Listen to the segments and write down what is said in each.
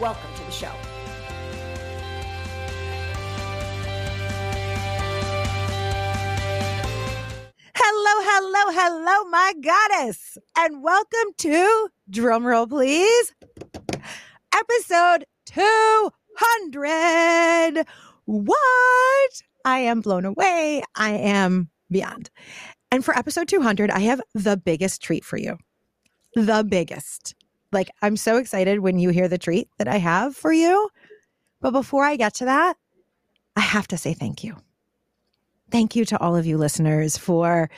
Welcome to the show. Hello, hello, hello, my goddess, and welcome to drumroll, please, episode 200. What? I am blown away. I am beyond. And for episode 200, I have the biggest treat for you. The biggest. Like, I'm so excited when you hear the treat that I have for you. But before I get to that, I have to say thank you. Thank you to all of you listeners for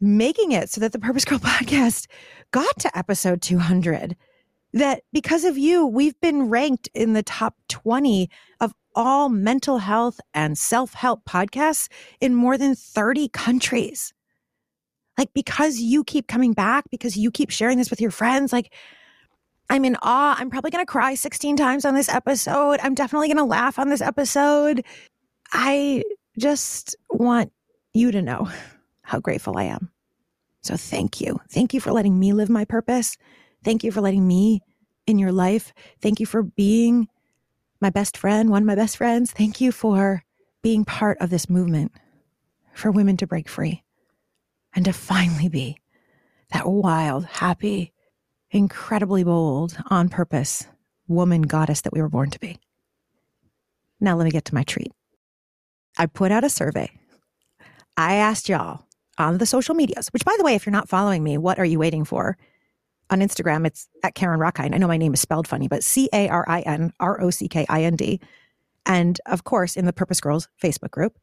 making it so that the Purpose Girl podcast got to episode 200. That because of you, we've been ranked in the top 20 of all mental health and self help podcasts in more than 30 countries. Like, because you keep coming back, because you keep sharing this with your friends, like, I'm in awe. I'm probably going to cry 16 times on this episode. I'm definitely going to laugh on this episode. I just want you to know how grateful I am. So thank you. Thank you for letting me live my purpose. Thank you for letting me in your life. Thank you for being my best friend, one of my best friends. Thank you for being part of this movement for women to break free and to finally be that wild, happy, incredibly bold, on purpose woman goddess that we were born to be. Now, let me get to my treat. I put out a survey. I asked y'all on the social medias, which, by the way, if you're not following me, what are you waiting for? On Instagram, it's at Carin Rockind. I know my name is spelled funny, but C A R I N R O C K I N D. And of course, in the Purpose Girls Facebook group.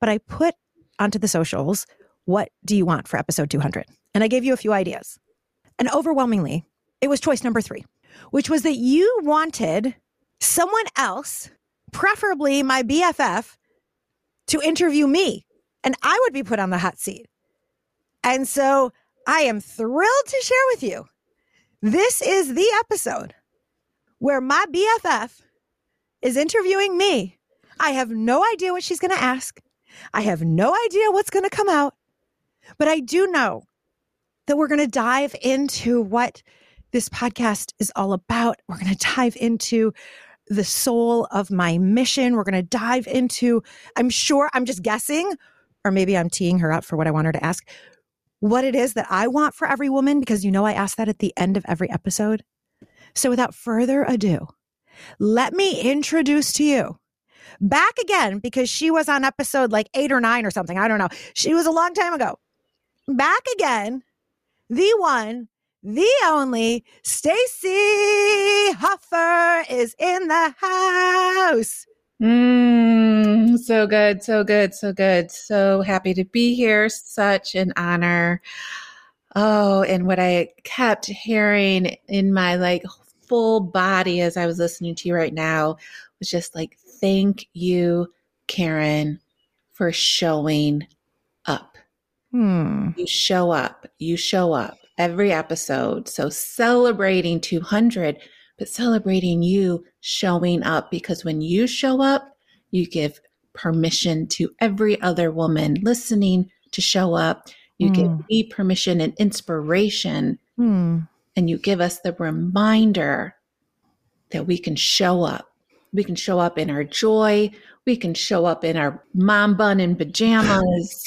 But I put onto the socials, what do you want for episode 200? And I gave you a few ideas. And overwhelmingly, it was choice number three, which was that you wanted someone else, preferably my BFF, to interview me and I would be put on the hot seat. And so I am thrilled to share with you this is the episode where my BFF is interviewing me. I have no idea what she's going to ask. I have no idea what's going to come out, but I do know that we're going to dive into what this podcast is all about. We're going to dive into the soul of my mission. We're going to dive into, I'm sure, I'm just guessing, or maybe I'm teeing her up for what I want her to ask, what it is that I want for every woman, because you know I ask that at the end of every episode. So without further ado, let me introduce to you back again because she was on episode like eight or nine or something. I don't know. She was a long time ago. Back again the one, the only Stacey Hoffer is in the house. Mm, so good, so good, so good. So happy to be here. Such an honor. Oh, and what I kept hearing in my like full body as I was listening to you right now was just like, thank you, Carin, for showing up. Hmm. You show up. You show up every episode. So celebrating 200, but celebrating you showing up because when you show up, you give permission to every other woman listening to show up. You mm. give hmm. me permission and inspiration. Mm. And you give us the reminder that we can show up. We can show up in our joy. We can show up in our mom bun and pajamas.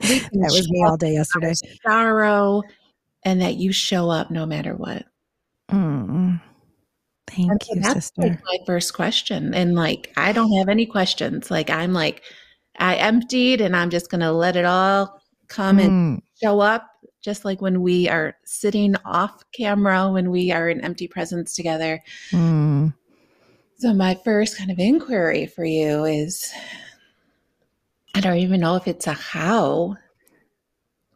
That was me all day yesterday. Sorrow, and that you show up no matter what. Mm. Thank and you, that's sister. Like my first question, and like I don't have any questions. Like I'm like I emptied, and I'm just gonna let it all come mm. and show up. Just like when we are sitting off camera, when we are in empty presence together. Mm. So, my first kind of inquiry for you is I don't even know if it's a how,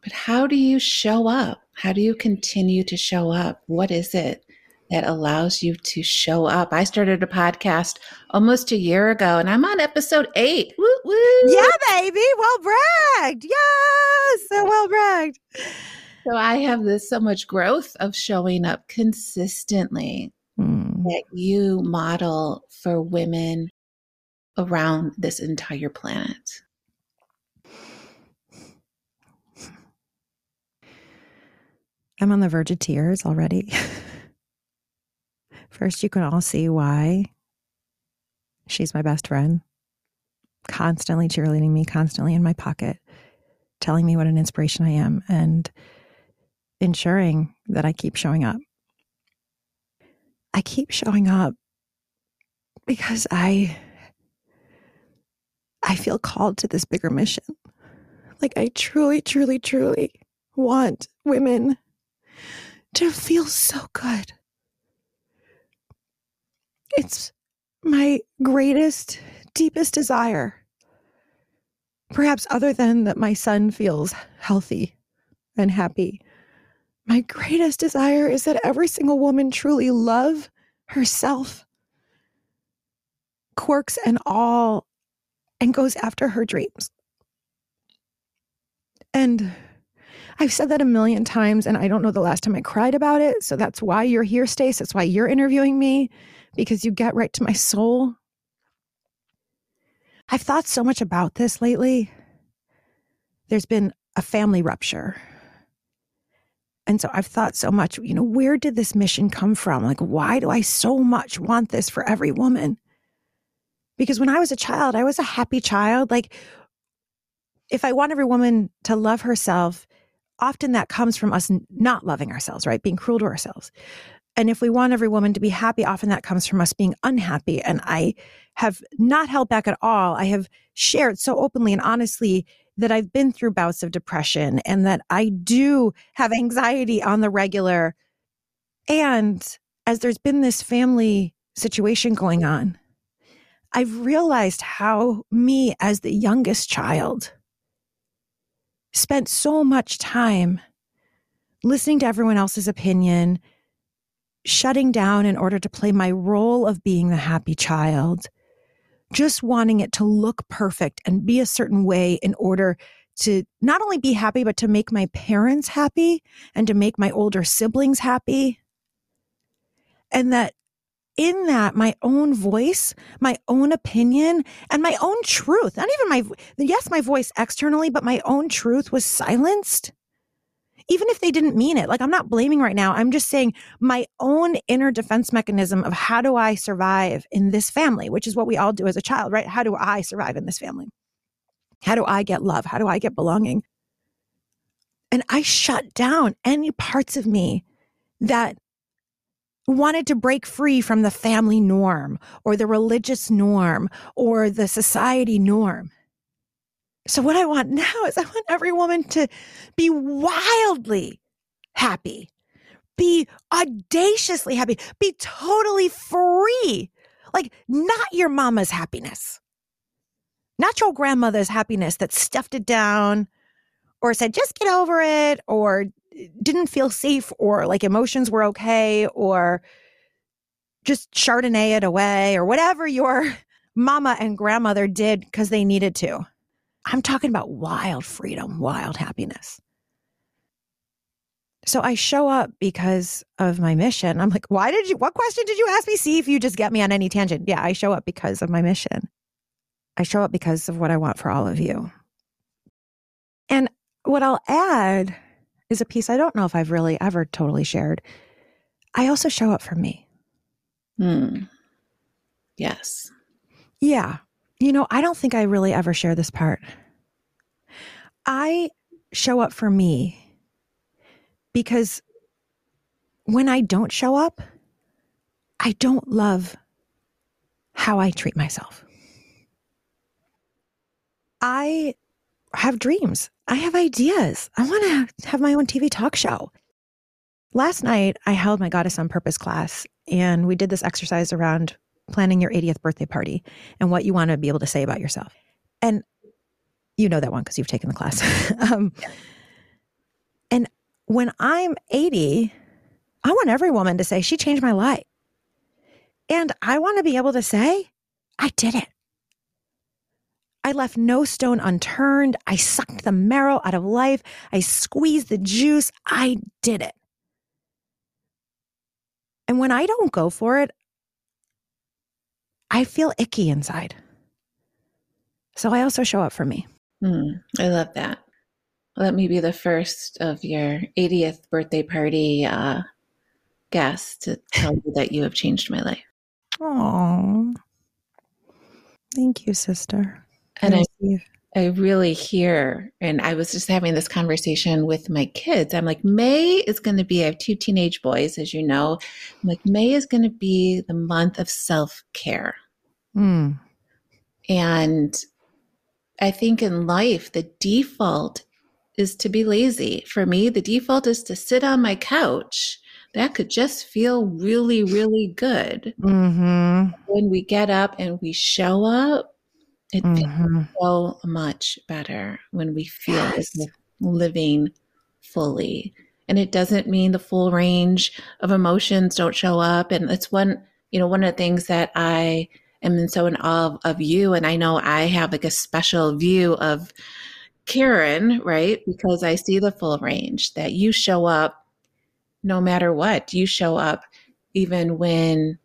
but how do you show up? How do you continue to show up? What is it that allows you to show up. I started a podcast almost a year ago and I'm on episode eight. Woo, woo. Yeah, baby. Well bragged. Yes. So well bragged. So I have this so much growth of showing up consistently mm. that you model for women around this entire planet. I'm on the verge of tears already. First, you can all see why she's my best friend, constantly cheerleading me, constantly in my pocket, telling me what an inspiration I am, and ensuring that I keep showing up. I keep showing up because I I feel called to this bigger mission. Like I truly truly truly want women to feel so good it's my greatest, deepest desire. Perhaps other than that my son feels healthy and happy. My greatest desire is that every single woman truly love herself, quirks and all, and goes after her dreams. And I've said that a million times, and I don't know the last time I cried about it. So that's why you're here, Stace. That's why you're interviewing me because you get right to my soul. I've thought so much about this lately. There's been a family rupture. And so I've thought so much, you know, where did this mission come from? Like, why do I so much want this for every woman? Because when I was a child, I was a happy child. Like, if I want every woman to love herself, often that comes from us not loving ourselves, right? Being cruel to ourselves. And if we want every woman to be happy, often that comes from us being unhappy. And I have not held back at all. I have shared so openly and honestly that I've been through bouts of depression and that I do have anxiety on the regular. And as there's been this family situation going on, I've realized how me, as the youngest child, spent so much time listening to everyone else's opinion, shutting down in order to play my role of being the happy child, just wanting it to look perfect and be a certain way in order to not only be happy, but to make my parents happy and to make my older siblings happy. And that in that, my own voice, my own opinion, and my own truth, not even my, yes, my voice externally, but my own truth was silenced even if they didn't mean it. Like I'm not blaming right now. I'm just saying my own inner defense mechanism of how do I survive in this family, which is what we all do as a child, right? How do I survive in this family? How do I get love? How do I get belonging? And I shut down any parts of me that wanted to break free from the family norm or the religious norm or the society norm. So, what I want now is I want every woman to be wildly happy, be audaciously happy, be totally free. Like, not your mama's happiness, not your grandmother's happiness that stuffed it down or said, just get over it, or didn't feel safe, or like emotions were okay, or just Chardonnay it away, or whatever your mama and grandmother did because they needed to. I'm talking about wild freedom, wild happiness. So I show up because of my mission. I'm like, why did you, what question did you ask me? See if you just get me on any tangent. Yeah, I show up because of my mission. I show up because of what I want for all of you. And what I'll add is a piece I don't know if I've really ever totally shared. I also show up for me. Hmm. Yes. Yeah. You know, I don't think I really ever share this part. I show up for me because when I don't show up, I don't love how I treat myself. I have dreams. I have ideas. I want to have my own TV talk show. Last night, I held my Goddess on Purpose class, and we did this exercise around planning your 80th birthday party and what you want to be able to say about yourself. And you know that one because you've taken the class. um, and when I'm 80, I want every woman to say, she changed my life. And I want to be able to say, I did it. I left no stone unturned. I sucked the marrow out of life. I squeezed the juice. I did it. And when I don't go for it, I feel icky inside. So I also show up for me. Mm, I love that. Let me be the first of your 80th birthday party uh, guests to tell you that you have changed my life. Oh, thank you, sister. And I, I really hear, and I was just having this conversation with my kids. I'm like, May is going to be, I have two teenage boys, as you know. I'm like, May is going to be the month of self care. Mm. And I think in life, the default is to be lazy. For me, the default is to sit on my couch. That could just feel really, really good. Mm-hmm. When we get up and we show up, it mm-hmm. feels so much better when we feel yes. living fully. And it doesn't mean the full range of emotions don't show up. And it's one, you know, one of the things that I am in so in awe of, of you. And I know I have like a special view of Carin, right? Because I see the full range that you show up no matter what. You show up even when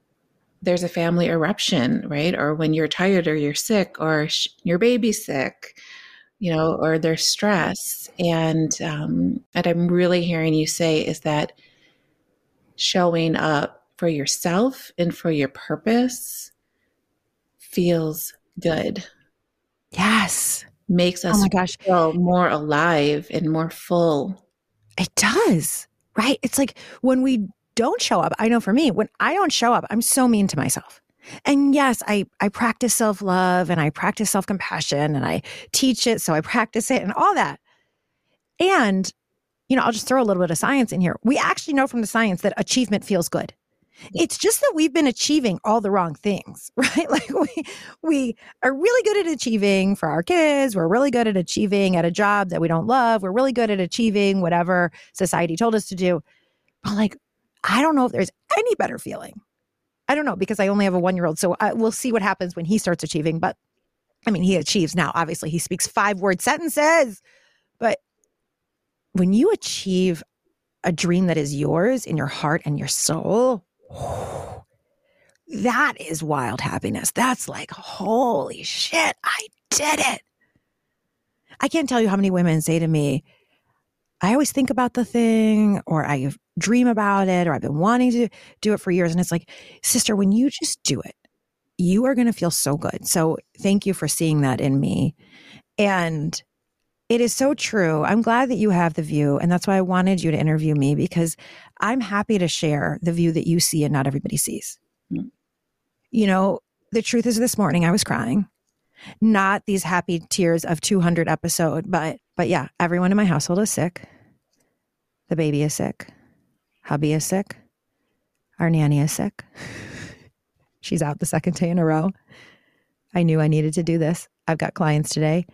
there's a family eruption, right? Or when you're tired or you're sick or sh- your baby's sick, you know, or there's stress. And um, what I'm really hearing you say is that showing up for yourself and for your purpose feels good. Yes. Makes us oh my gosh. feel more alive and more full. It does, right? It's like when we don't show up, I know for me, when I don't show up, I'm so mean to myself. And yes, I, I practice self love and I practice self compassion and I teach it. So I practice it and all that. And, you know, I'll just throw a little bit of science in here. We actually know from the science that achievement feels good. It's just that we've been achieving all the wrong things, right? Like we we are really good at achieving for our kids, we're really good at achieving at a job that we don't love, we're really good at achieving whatever society told us to do. But like I don't know if there's any better feeling. I don't know because I only have a 1-year-old, so I, we'll see what happens when he starts achieving, but I mean, he achieves now. Obviously, he speaks five-word sentences. But when you achieve a dream that is yours in your heart and your soul, that is wild happiness. That's like, holy shit, I did it. I can't tell you how many women say to me, I always think about the thing, or I dream about it, or I've been wanting to do it for years. And it's like, sister, when you just do it, you are going to feel so good. So thank you for seeing that in me. And it is so true. I'm glad that you have the view. And that's why I wanted you to interview me because I'm happy to share the view that you see and not everybody sees. Mm. You know, the truth is this morning I was crying. Not these happy tears of 200 episode, but but yeah, everyone in my household is sick. The baby is sick. Hubby is sick. Our nanny is sick. She's out the second day in a row. I knew I needed to do this. I've got clients today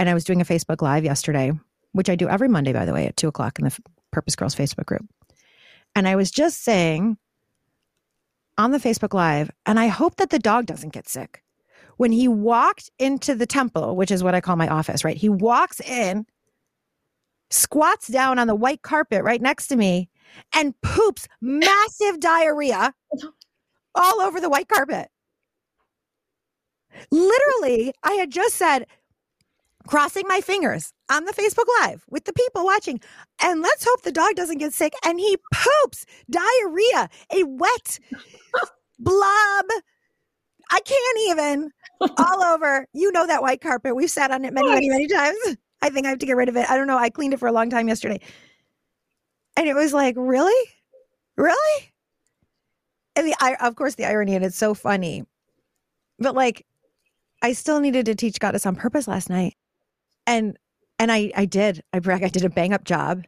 and I was doing a Facebook Live yesterday, which I do every Monday, by the way, at two o'clock in the Purpose Girls Facebook group. And I was just saying on the Facebook Live, and I hope that the dog doesn't get sick. When he walked into the temple, which is what I call my office, right? He walks in, squats down on the white carpet right next to me, and poops massive diarrhea all over the white carpet. Literally, I had just said, crossing my fingers on the Facebook Live with the people watching. And let's hope the dog doesn't get sick. And he poops diarrhea, a wet blob. I can't even all over. You know that white carpet. We've sat on it many, many, many times. I think I have to get rid of it. I don't know. I cleaned it for a long time yesterday. And it was like, really? Really? And the, I, of course, the irony, and it's so funny. But like, I still needed to teach Goddess on purpose last night and and I I did. I brag I did a bang up job.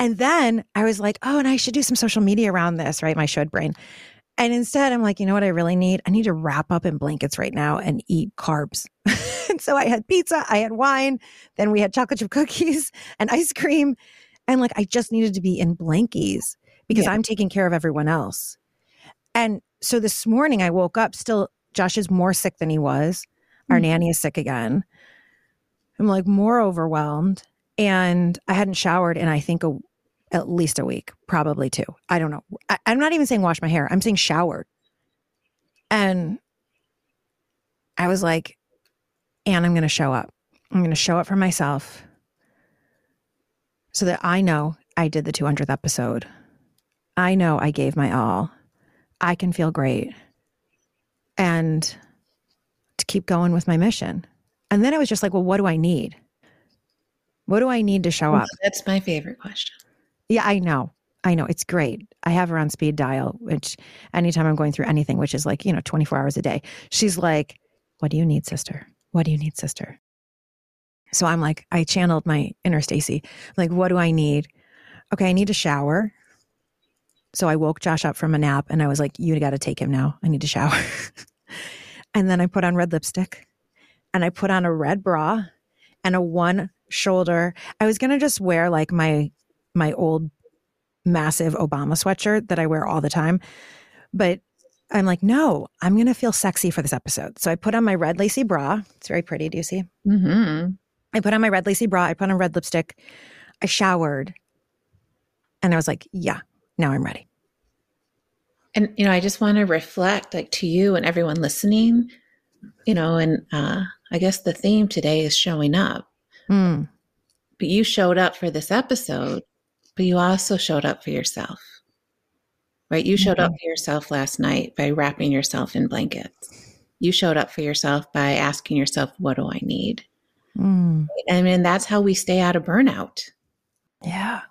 And then I was like, oh, and I should do some social media around this, right? My should brain. And instead, I'm like, you know what I really need? I need to wrap up in blankets right now and eat carbs. and so I had pizza, I had wine, then we had chocolate chip cookies and ice cream. And like, I just needed to be in blankies because Yeah. I'm taking care of everyone else. And so this morning I woke up still, Josh is more sick than he was. Our Mhm. nanny is sick again. I'm like more overwhelmed. And I hadn't showered in, I think, a, at least a week, probably two. I don't know. I, I'm not even saying wash my hair, I'm saying showered. And I was like, and I'm going to show up. I'm going to show up for myself so that I know I did the 200th episode. I know I gave my all. I can feel great. And to keep going with my mission. And then I was just like, well, what do I need? What do I need to show up? That's my favorite question. Yeah, I know. I know. It's great. I have her on speed dial, which anytime I'm going through anything, which is like, you know, 24 hours a day, she's like, What do you need, sister? What do you need, sister? So I'm like, I channeled my inner Stacey. Like, what do I need? Okay, I need a shower. So I woke Josh up from a nap and I was like, You got to take him now. I need to shower. and then I put on red lipstick and I put on a red bra and a one shoulder. I was going to just wear like my my old massive Obama sweatshirt that I wear all the time. But I'm like, no, I'm going to feel sexy for this episode. So I put on my red lacy bra. It's very pretty. Do you see? Mm-hmm. I put on my red lacy bra. I put on red lipstick. I showered. And I was like, yeah, now I'm ready. And you know, I just want to reflect, like to you and everyone listening. You know, and uh, I guess the theme today is showing up. Mm, But you showed up for this episode, but you also showed up for yourself, right? You showed up for yourself last night by wrapping yourself in blankets. You showed up for yourself by asking yourself, "What do I need?" mm, I mean, that's how we stay out of burnout, yeah.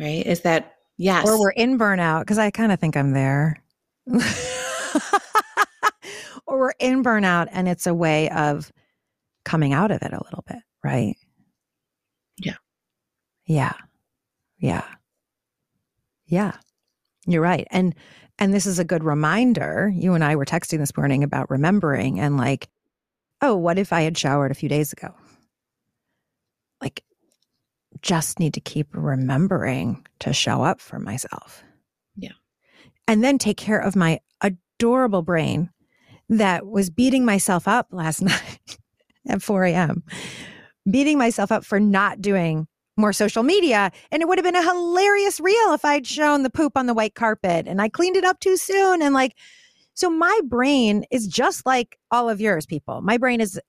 right? Is that yes, Or we're in burnout because I kind of think I'm there. or we're in burnout and it's a way of coming out of it a little bit, right? Yeah. Yeah. Yeah. Yeah. You're right. And and this is a good reminder. You and I were texting this morning about remembering and like, oh, what if I had showered a few days ago? Like just need to keep remembering to show up for myself. Yeah. And then take care of my adorable brain that was beating myself up last night at 4 a.m., beating myself up for not doing more social media. And it would have been a hilarious reel if I'd shown the poop on the white carpet and I cleaned it up too soon. And like, so my brain is just like all of yours, people. My brain is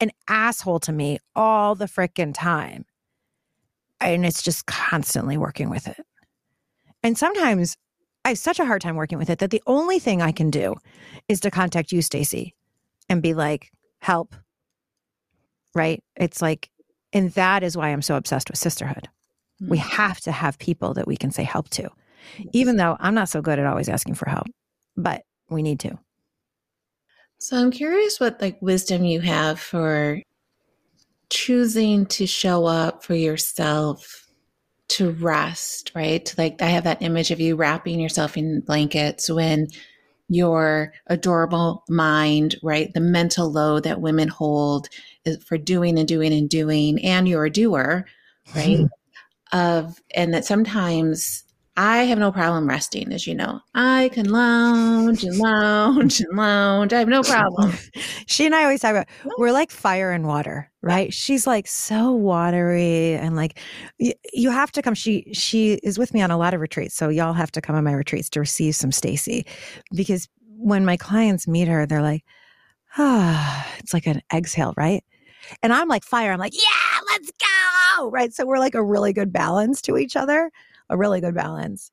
an asshole to me all the frickin' time. And it's just constantly working with it. And sometimes I have such a hard time working with it that the only thing I can do is to contact you, Stacey, and be like, help. Right? It's like, and that is why I'm so obsessed with sisterhood. We Mm. have to have people that we can say help to, even though I'm not so good at always asking for help, but we need to. So I'm curious what like wisdom you have for choosing to show up for yourself to rest, right? To like I have that image of you wrapping yourself in blankets when your adorable mind, right? The mental load that women hold for doing and doing and doing and you're a doer, right? of and that sometimes I have no problem resting, as you know. I can lounge and lounge and lounge. I have no problem. she and I always talk about we're like fire and water, right? She's like so watery and like y- you have to come. She she is with me on a lot of retreats, so y'all have to come on my retreats to receive some Stacey, because when my clients meet her, they're like, ah, it's like an exhale, right? And I'm like fire. I'm like, yeah, let's go, right? So we're like a really good balance to each other, a really good balance.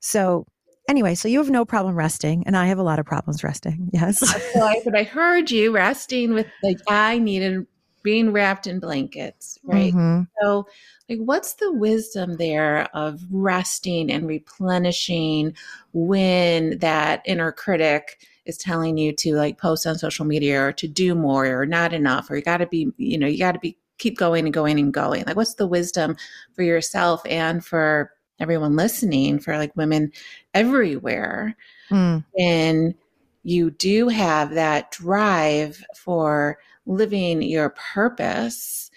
So anyway, so you have no problem resting, and I have a lot of problems resting. Yes. I, but I heard you resting with like I needed being wrapped in blankets, right? Mhm. So, like, what's the wisdom there of resting and replenishing when that inner critic is telling you to like post on social media or to do more or not enough or you got to be, you know, you got to be keep going and going and going? Like, what's the wisdom for yourself and for everyone listening, for like women everywhere? Mm. when you do have that drive for living your purpose,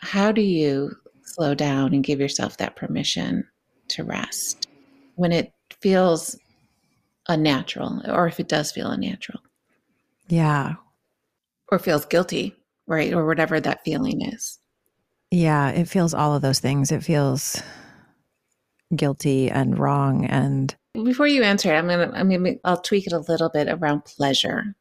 how do you slow down and give yourself that permission? to rest when it feels unnatural or if it does feel unnatural. Yeah. Or feels guilty, right? Or whatever that feeling is. Yeah, it feels all of those things. It feels guilty and wrong and before you answer it, I'm gonna I mean I'll tweak it a little bit around pleasure.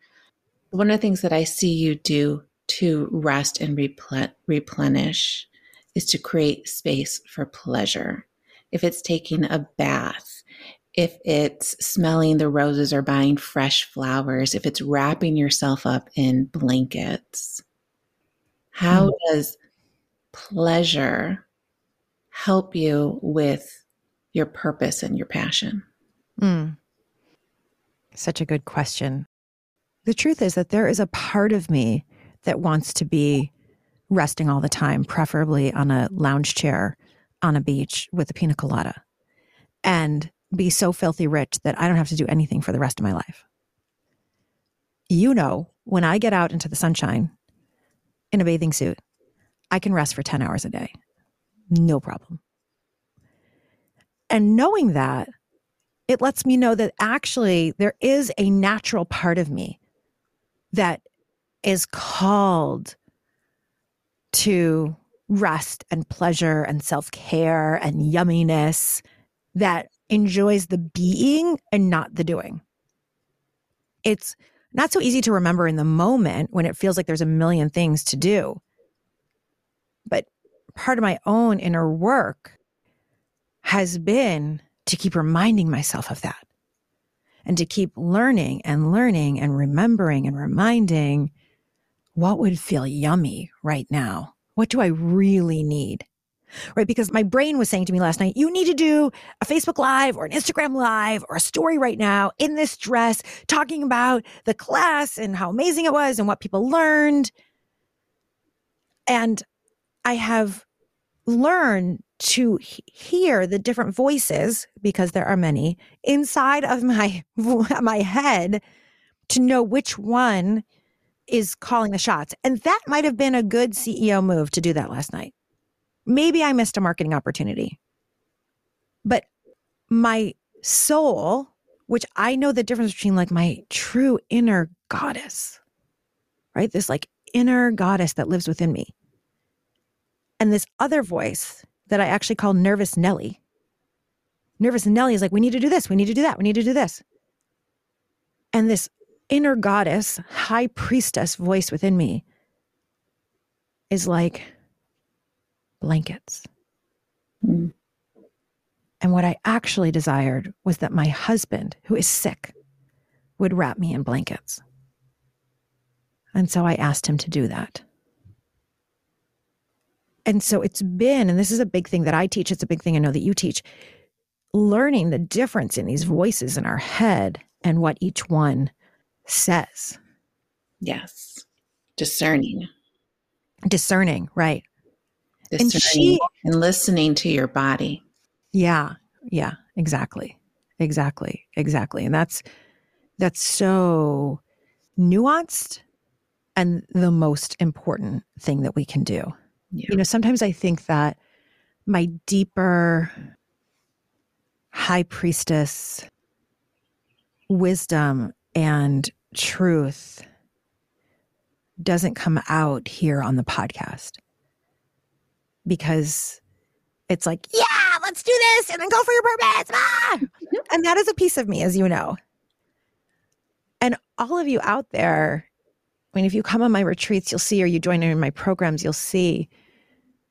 One of the things that I see you do to rest and replen- replenish is to create space for pleasure. If it's taking a bath, if it's smelling the roses or buying fresh flowers, if it's wrapping yourself up in blankets, how mm. does pleasure help you with your purpose and your passion? Mm. Such a good question. The truth is that there is a part of me that wants to be resting all the time, preferably on a lounge chair on a beach with a pina colada, and be so filthy rich that I don't have to do anything for the rest of my life. You know, when I get out into the sunshine in a bathing suit, I can rest for 10 hours a day. No problem. And knowing that, it lets me know that actually there is a natural part of me that is called to rest and pleasure and self care and yumminess that enjoys the being and not the doing. It's not so easy to remember in the moment when it feels like there's a million things to do. But part of my own inner work has been to keep reminding myself of that and to keep learning and learning and remembering and reminding what would feel yummy right now? What do I really need? Right. Because my brain was saying to me last night, you need to do a Facebook Live or an Instagram Live or a story right now in this dress, talking about the class and how amazing it was and what people learned. And I have learned to hear the different voices because there are many inside of my my head to know which one is calling the shots and that might have been a good CEO move to do that last night maybe i missed a marketing opportunity but my soul which i know the difference between like my true inner goddess right this like inner goddess that lives within me and this other voice that I actually call Nervous Nelly. Nervous Nelly is like, we need to do this, we need to do that, we need to do this. And this inner goddess, high priestess voice within me is like blankets. Mm. And what I actually desired was that my husband, who is sick, would wrap me in blankets. And so I asked him to do that. And so it's been, and this is a big thing that I teach, it's a big thing I know that you teach, learning the difference in these voices in our head and what each one says. Yes. Discerning. Discerning, right. And, she, and listening to your body. Yeah. Yeah. Exactly. Exactly. Exactly. And that's that's so nuanced and the most important thing that we can do. Yeah. You know, sometimes I think that my deeper high priestess wisdom and truth doesn't come out here on the podcast because it's like, yeah, let's do this and then go for your purpose. Ah! and that is a piece of me, as you know. And all of you out there I mean, if you come on my retreats, you'll see, or you join in my programs, you'll see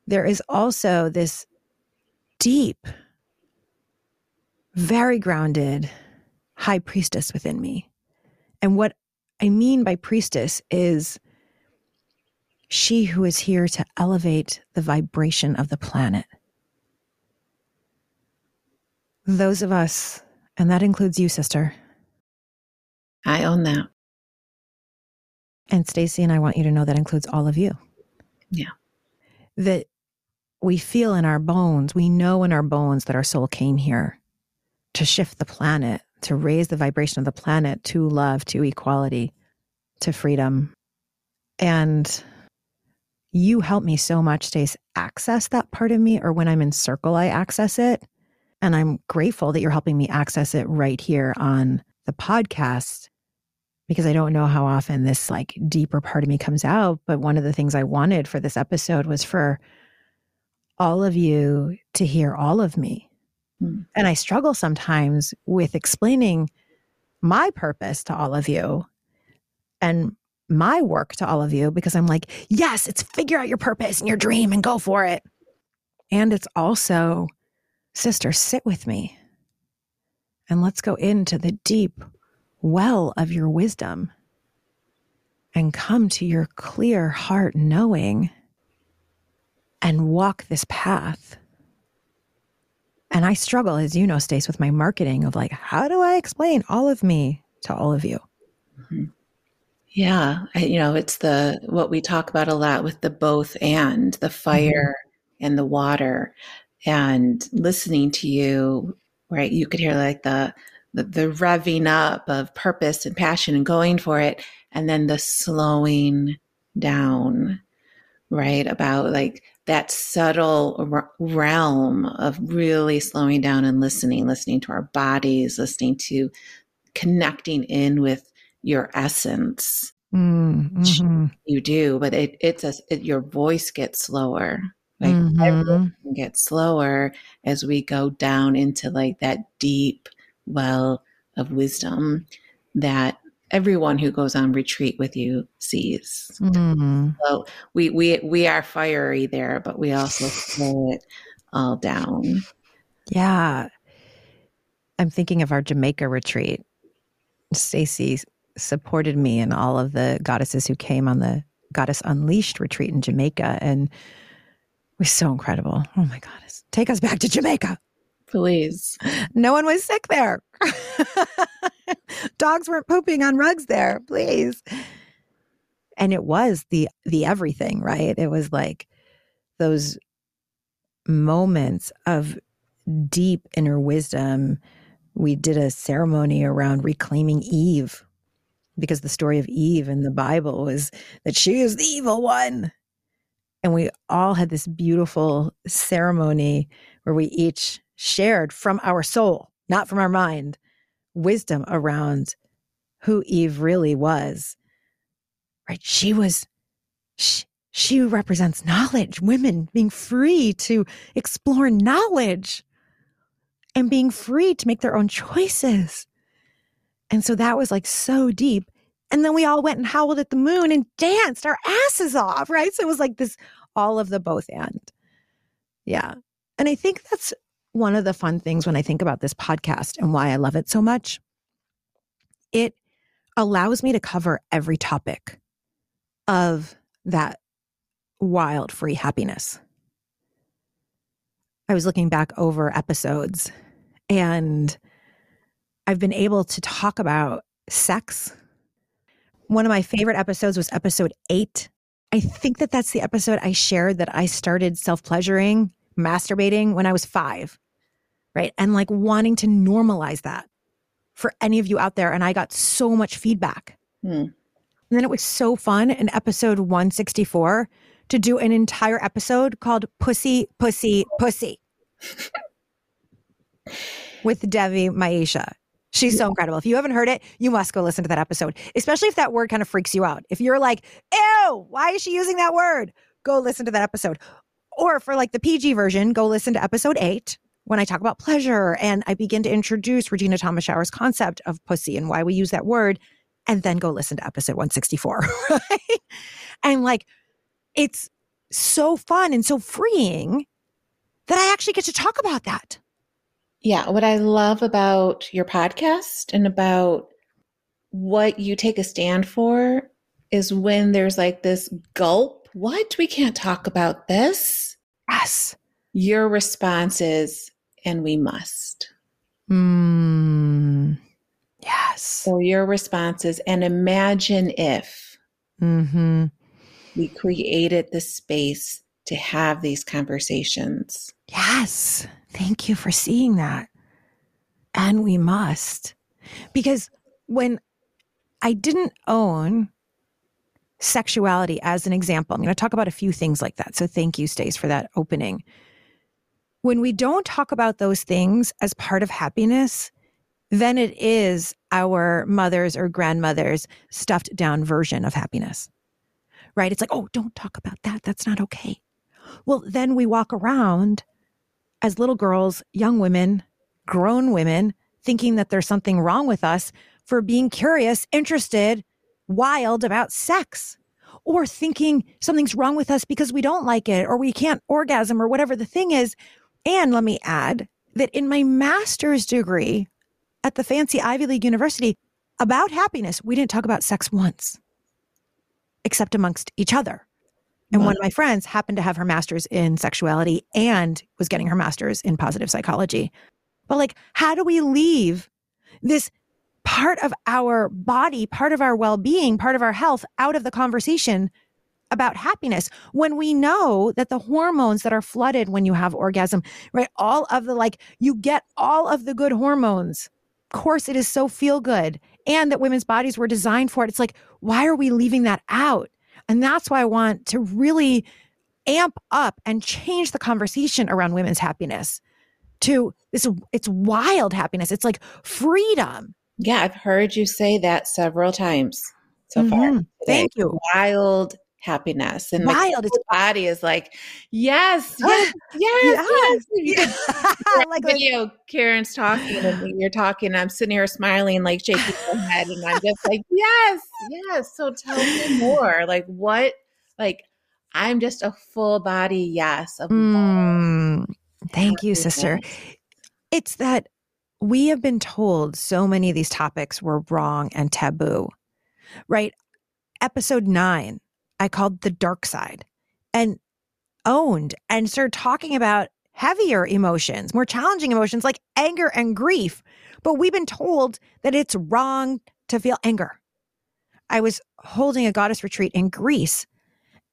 there is also this deep, very grounded high priestess within me. And what I mean by priestess is she who is here to elevate the vibration of the planet. Those of us, and that includes you, sister. I own that. And Stacey and I want you to know that includes all of you. Yeah. That we feel in our bones, we know in our bones that our soul came here to shift the planet, to raise the vibration of the planet to love, to equality, to freedom. And you help me so much, Stace, access that part of me, or when I'm in circle, I access it. And I'm grateful that you're helping me access it right here on the podcast because I don't know how often this like deeper part of me comes out. But one of the things I wanted for this episode was for all of you to hear all of me. Mm. And I struggle sometimes with explaining my purpose to all of you and my work to all of you because I'm like, yes, it's figure out your purpose and your dream and go for it. And it's also, sister, sit with me and let's go into the deep well of your wisdom and come to your clear heart knowing and walk this path. And I struggle, as you know, Stace, with my marketing of like, how do I explain all of me to all of you? Mm-hmm. Yeah, you know, it's the what we talk about a lot with the both and the fire mm-hmm. and the water, and listening to you, right? You could hear like the, the the revving up of purpose and passion and going for it, and then the slowing down, right? About like that subtle realm of really slowing down and listening, listening to our bodies, listening to connecting in with your essence. Mm-hmm. You do, but it, it's a it, your voice gets slower. Like mm-hmm. everything gets slower as we go down into like that deep well of wisdom that everyone who goes on retreat with you sees. Mm-hmm. So we we we are fiery there, but we also slow it all down. Yeah. I'm thinking of our Jamaica retreat. Stacey supported me and all of the goddesses who came on the Goddess Unleashed retreat in Jamaica. And it was so incredible. Oh my goddess. Take us back to Jamaica. Please. No one was sick there. Dogs weren't pooping on rugs there. Please. And it was the the everything, right? It was like those moments of deep inner wisdom. We did a ceremony around reclaiming Eve because the story of Eve in the Bible was that she is the evil one. And we all had this beautiful ceremony where we each shared from our soul, not from our mind, wisdom around who Eve really was. Right? She was, she, she represents knowledge, women being free to explore knowledge and being free to make their own choices. And so that was like so deep. And then we all went and howled at the moon and danced our asses off, right? So it was like this all of the both and. Yeah. And I think that's one of the fun things when I think about this podcast and why I love it so much. It allows me to cover every topic of that wild free happiness. I was looking back over episodes and I've been able to talk about sex. One of my favorite episodes was episode eight. I think that that's the episode I shared that I started self pleasuring, masturbating when I was five, right? And like wanting to normalize that for any of you out there. And I got so much feedback. Hmm. And then it was so fun in episode 164 to do an entire episode called Pussy, Pussy, Pussy with Devi Maisha. She's so incredible. If you haven't heard it, you must go listen to that episode, especially if that word kind of freaks you out. If you're like, ew, why is she using that word? Go listen to that episode. Or for like the PG version, go listen to episode eight when I talk about pleasure and I begin to introduce Regena Thomashauer's concept of pussy and why we use that word. And then go listen to episode 164. Right? And like, it's so fun and so freeing that I actually get to talk about that. Yeah. What I love about your podcast and about what you take a stand for is when there's like this gulp. What? We can't talk about this. Yes. Your response is, and we must. Mm, yes. Or your response is, and imagine if mm-hmm. we created the space to have these conversations. Yes. Thank you for seeing that. And we must. Because when I didn't own sexuality as an example, I'm going to talk about a few things like that. So thank you, Stace, for that opening. when we don't talk about those things as part of happiness, then it is our mother's or grandmother's stuffed down version of happiness. Right? It's like, oh, don't talk about that. That's not okay. Well, then we walk around as little girls, young women, grown women, thinking that there's something wrong with us for being curious, interested, wild about sex, or thinking something's wrong with us because we don't like it or we can't orgasm or whatever the thing is. And let me add that in my master's degree at the fancy Ivy League university about happiness, we didn't talk about sex once, except amongst each other. And wow. one of my friends happened to have her master's in sexuality and was getting her master's in positive psychology. But like, how do we leave this part of our body, part of our well being, part of our health out of the conversation about happiness when we know that the hormones that are flooded when you have orgasm, right? All of the like, you get all of the good hormones. Of course, it is so feel good and that women's bodies were designed for it. It's like, why are we leaving that out? And that's why I want to really amp up and change the conversation around women's happiness to this it's wild happiness. It's like freedom. Yeah, I've heard you say that several times so mm-hmm. far. Today. Thank you. Wild happiness and wild the body is like yes yes yes, yes. yes. like video like, Carin's talking and you're talking i'm sitting here smiling like shaking my head and i'm just like yes yes so tell me more like what like i'm just a full body yes mm, thank you sister it's that we have been told so many of these topics were wrong and taboo right episode 9 I called the dark side and owned and started talking about heavier emotions, more challenging emotions like anger and grief. But we've been told that it's wrong to feel anger. I was holding a goddess retreat in Greece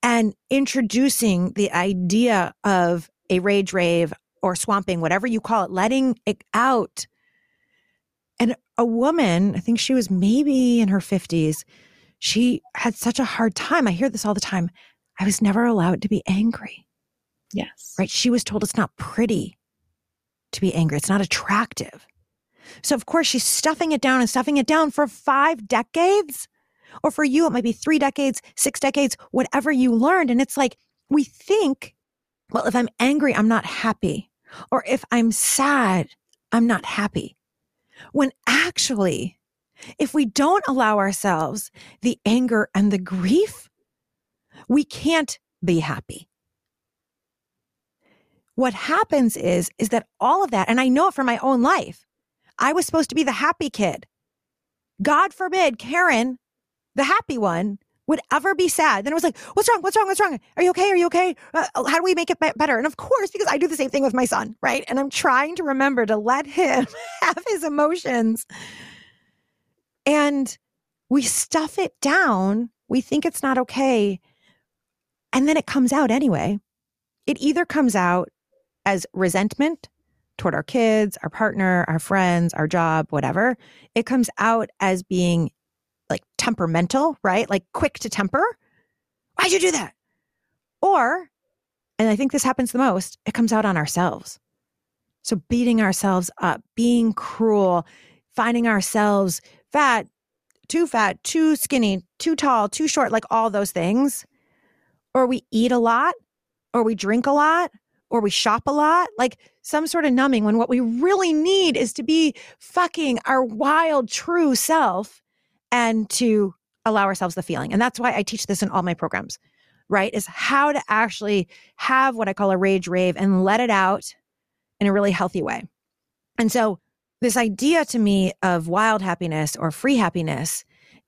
and introducing the idea of a rage rave or swamping, whatever you call it, letting it out. And a woman, I think she was maybe in her 50s, she had such a hard time. I hear this all the time. I was never allowed to be angry. Yes. Right. She was told it's not pretty to be angry, it's not attractive. So, of course, she's stuffing it down and stuffing it down for five decades. Or for you, it might be three decades, six decades, whatever you learned. And it's like we think, well, if I'm angry, I'm not happy. Or if I'm sad, I'm not happy. When actually, if we don't allow ourselves the anger and the grief, we can't be happy. What happens is, is that all of that, and I know it from my own life, I was supposed to be the happy kid. God forbid Carin, the happy one, would ever be sad. Then it was like, what's wrong? What's wrong? What's wrong? Are you okay? Are you okay? Uh, how do we make it better? And of course, because I do the same thing with my son, right? And I'm trying to remember to let him have his emotions and we stuff it down. We think it's not okay. And then it comes out anyway. It either comes out as resentment toward our kids, our partner, our friends, our job, whatever. It comes out as being like temperamental, right? Like quick to temper. Why'd you do that? Or, and I think this happens the most, it comes out on ourselves. So beating ourselves up, being cruel, finding ourselves fat, too fat, too skinny, too tall, too short, like all those things. Or we eat a lot, or we drink a lot, or we shop a lot, like some sort of numbing when what we really need is to be fucking our wild, true self and to allow ourselves the feeling. And that's why I teach this in all my programs, right? Is how to actually have what I call a rage rave and let it out in a really healthy way. And so this idea to me of wild happiness or free happiness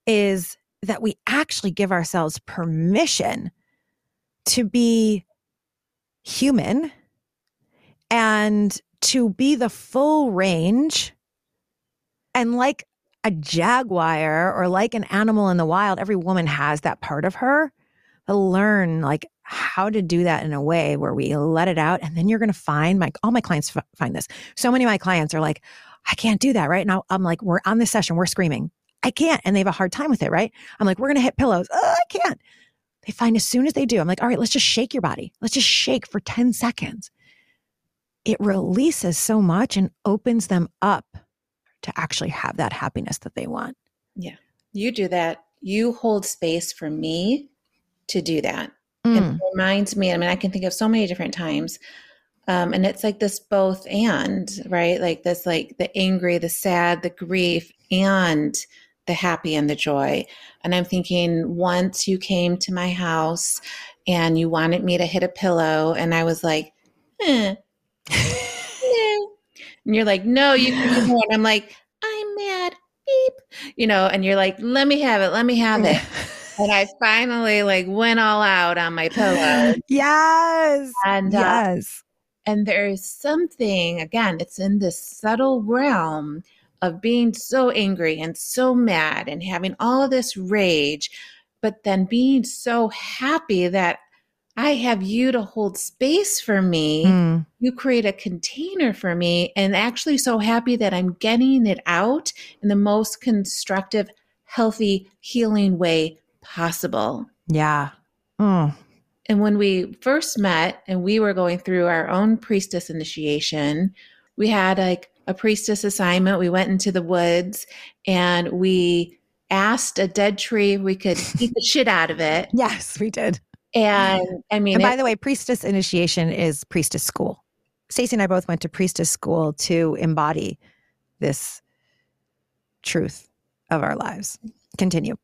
is that we actually give ourselves permission to be human and to be the full range. And like a jaguar or like an animal in the wild every woman has that part of her. To learn like how to do that in a way where we let it out and then you're going to find my all my clients f- find this so many of my clients are like I can't do that. Right now, I'm like, we're on this session, we're screaming. I can't. And they have a hard time with it. Right. I'm like, we're going to hit pillows. Oh, I can't. They find as soon as they do, I'm like, all right, let's just shake your body. Let's just shake for 10 seconds. it releases so much and opens them up to actually have that happiness that they want. Yeah. You do that. You hold space for me to do that. Mm. It reminds me, I mean, I can think of so many different times. Um, and it's like this both and, right? Like this, like the angry, the sad, the grief, and the happy and the joy. And I'm thinking once you came to my house and you wanted me to hit a pillow, and I was like, eh, no. And you're like, no, you can do I'm like, I'm mad. Beep. You know, and you're like, let me have it. Let me have it. and I finally like went all out on my pillow. yes. And uh, yes. and there is something again, it's in this subtle realm of being so angry and so mad and having all this rage, but then being so happy that I have you to hold space for me. Mm. You create a container for me, and actually so happy that I'm getting it out in the most constructive, healthy, healing way possible. Yeah. Mm. And when we first met and we were going through our own priestess initiation, we had like a priestess assignment. We went into the woods and we asked a dead tree if we could eat the shit out of it. Yes, we did. And I mean, And by it- the way, priestess initiation is priestess school. Stacey and I both went to priestess school to embody this truth of our lives. Continue.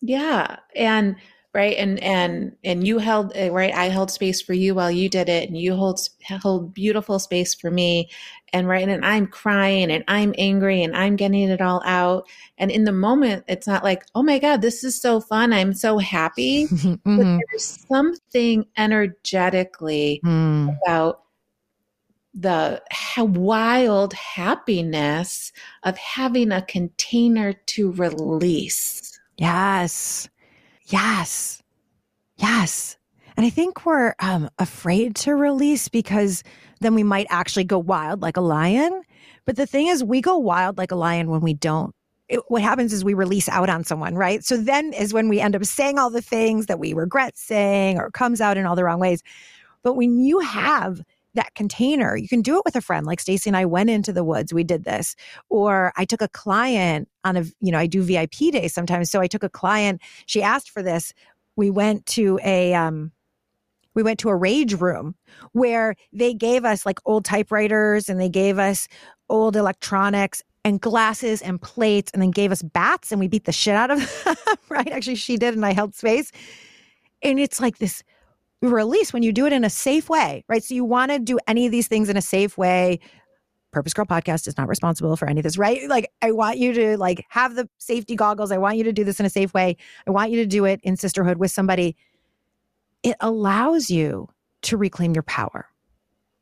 Yeah. And right. And, and, and you held, uh, right. I held space for you while you did it and you hold, hold beautiful space for me. And right. And I'm crying and I'm angry and I'm getting it all out. And in the moment, it's not like, oh my God, this is so fun. I'm so happy. But Mhm. there's something energetically Mm. about the wild happiness of having a container to release. Yes. Yes. Yes. And I think we're um, afraid to release because then we might actually go wild like a lion. But the thing is, we go wild like a lion when we don't. It, what happens is we release out on someone, right? So then is when we end up saying all the things that we regret saying or comes out in all the wrong ways. But when you have that container, you can do it with a friend. Like Stacey and I went into the woods. We did this. Or I took a client on a, you know, I do VIP days sometimes. So I took a client, she asked for this. We went to a, um, we went to a rage room where they gave us like old typewriters and they gave us old electronics and glasses and plates and then gave us bats and we beat the shit out of them, right? Actually, she did and I held space. And it's like this release when you do it in a safe way, right? So you want to do any of these things in a safe way. Purpose Girl podcast is not responsible for any of this, right? Like I want you to like have the safety goggles. I want you to do this in a safe way. I want you to do it in sisterhood with somebody. It allows you to reclaim your power.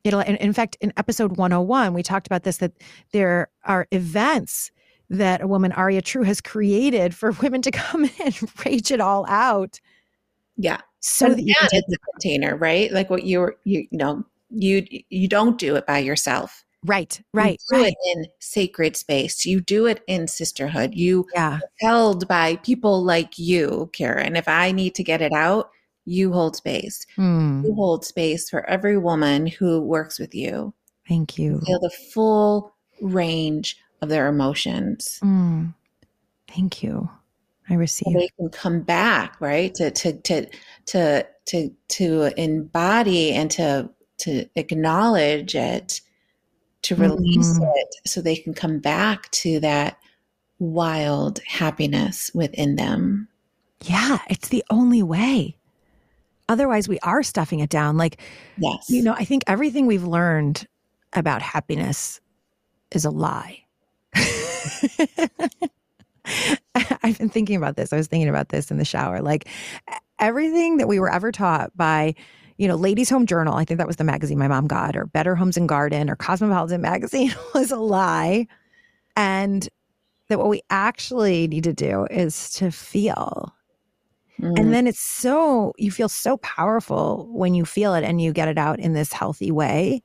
It'll, in, in fact, in episode 101, we talked about this that there are events that a woman, Aria True, has created for women to come and rage it all out Yeah. So that you can take it's a container, right? Like what you're, you, you know, you, you don't do it by yourself. Right, You right, do right. it in sacred space. You do it in sisterhood. You Yeah. held by people like you, Carin. If I need to get it out, you hold space. Hmm. You hold space for every woman who works with you. Thank you. Feel the full range of their emotions. Hmm. Thank you. I So receive. they can come back, right? To to to to to to embody and to to acknowledge it, to release Mhm. it, so they can come back to that wild happiness within them. Yeah, it's the only way. Otherwise, we are stuffing it down. Like, Yes. you know, I think everything we've learned about happiness is a lie. I've been thinking about this. I was thinking about this in the shower. Like, everything that we were ever taught by, you know, Ladies Home Journal, I think that was the magazine my mom got, or Better Homes and Garden, or Cosmopolitan Magazine was a lie. And that what we actually need to do is to feel Mm. and then it's so, you feel so powerful when you feel it and you get it out in this healthy way.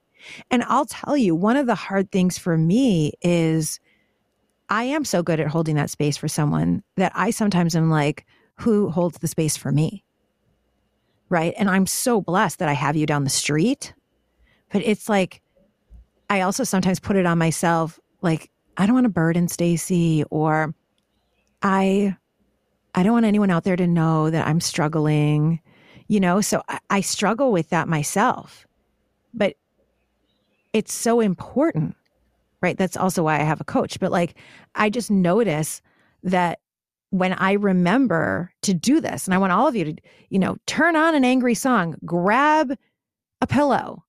And I'll tell you, one of the hard things for me is I am so good at holding that space for someone that I sometimes am like, who holds the space for me? Right. And I'm so blessed that I have you down the street. But it's like, I also sometimes put it on myself like I don't want to burden Stacey or I I don't want anyone out there to know that I'm struggling, you know, so I, I struggle with that myself. But it's so important, right? That's also why I have a coach. But like I just notice that when I remember to do this, and I want all of you to, you know, turn on an angry song, grab a pillow.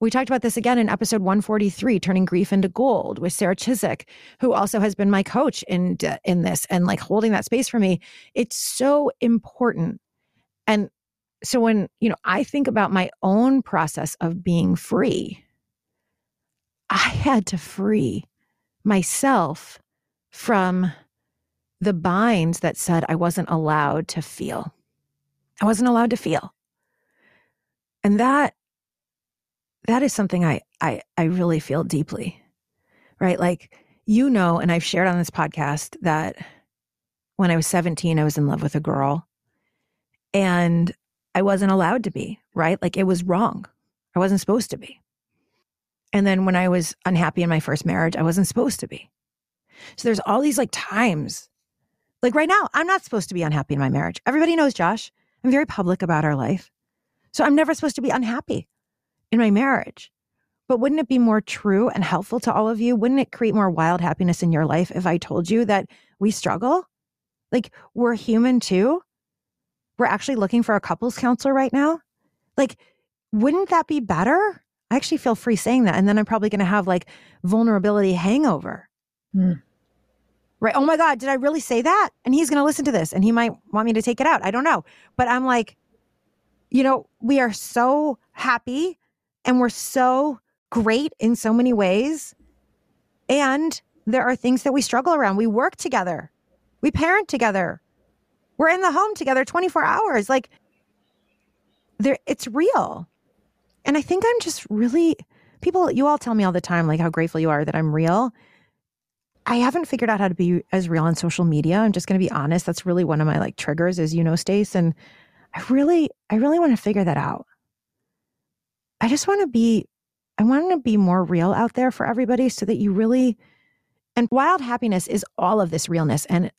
We talked about this again in episode 143, Turning Grief into Gold with Sarah Chiswick, who also has been my coach in, uh, in this and like holding that space for me. It's so important. And so when, you know, I think about my own process of being free, I had to free myself from the binds that said I wasn't allowed to feel. I wasn't allowed to feel. And that that is something I I I really feel deeply. Right? Like you know and I've shared on this podcast that when I was 17 I was in love with a girl and I wasn't allowed to be, right? Like it was wrong. I wasn't supposed to be. And then when I was unhappy in my first marriage, I wasn't supposed to be. So there's all these like times like right now, I'm not supposed to be unhappy in my marriage. Everybody knows Josh. I'm very public about our life. So I'm never supposed to be unhappy in my marriage. But wouldn't it be more true and helpful to all of you? Wouldn't it create more wild happiness in your life if I told you that we struggle? Like we're human too? We're actually looking for a couples counselor right now? Like, wouldn't that be better? I actually feel free saying that. And then I'm probably going to have like vulnerability hangover. Mm right? Oh my God, did I really say that? And he's going to listen to this and he might want me to take it out. I don't know. But I'm like, you know, we are so happy and we're so great in so many ways. And there are things that we struggle around. We work together, we parent together, we're in the home together 24 hours. Like, there, it's real. And I think I'm just really, people, you all tell me all the time, like how grateful you are that I'm real. I haven't figured out how to be as real on social media. I'm just going to be honest. That's really one of my like triggers, as you know, Stace. And I really, I really want to figure that out. I just want to be, I want to be more real out there for everybody so that you really, and wild happiness is all of this realness and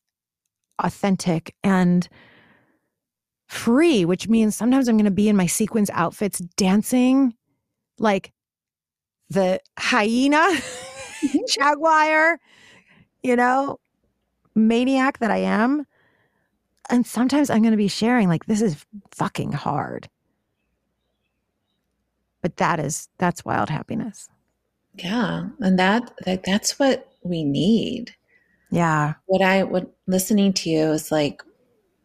authentic and free, which means sometimes I'm going to be in my sequins outfits dancing like the hyena, mm-hmm. jaguar you know, maniac that I am. And sometimes I'm going to be sharing, like, this is fucking hard. But that is, that's wild happiness. Yeah. And that, that that's what we need. Yeah. What I, what listening to you is like,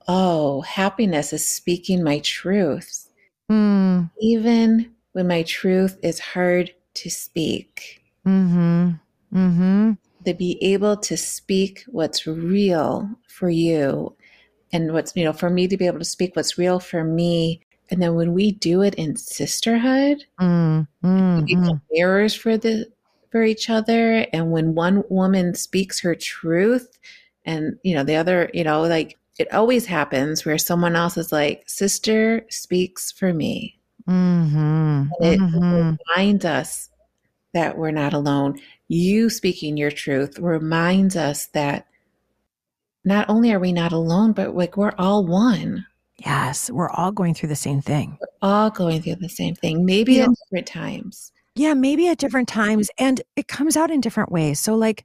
oh, happiness is speaking my truth. Mm. Even when my truth is hard to speak. Mm-hmm. Mm-hmm to be able to speak what's real for you and what's you know for me to be able to speak what's real for me and then when we do it in sisterhood mm, mm, we become mirrors for the for each other and when one woman speaks her truth and you know the other you know like it always happens where someone else is like sister speaks for me mm-hmm, it mm-hmm. reminds us that we're not alone you speaking your truth reminds us that not only are we not alone, but like we're all one. Yes, we're all going through the same thing. We're all going through the same thing, maybe yeah. at different times. Yeah, maybe at different times. And it comes out in different ways. So, like,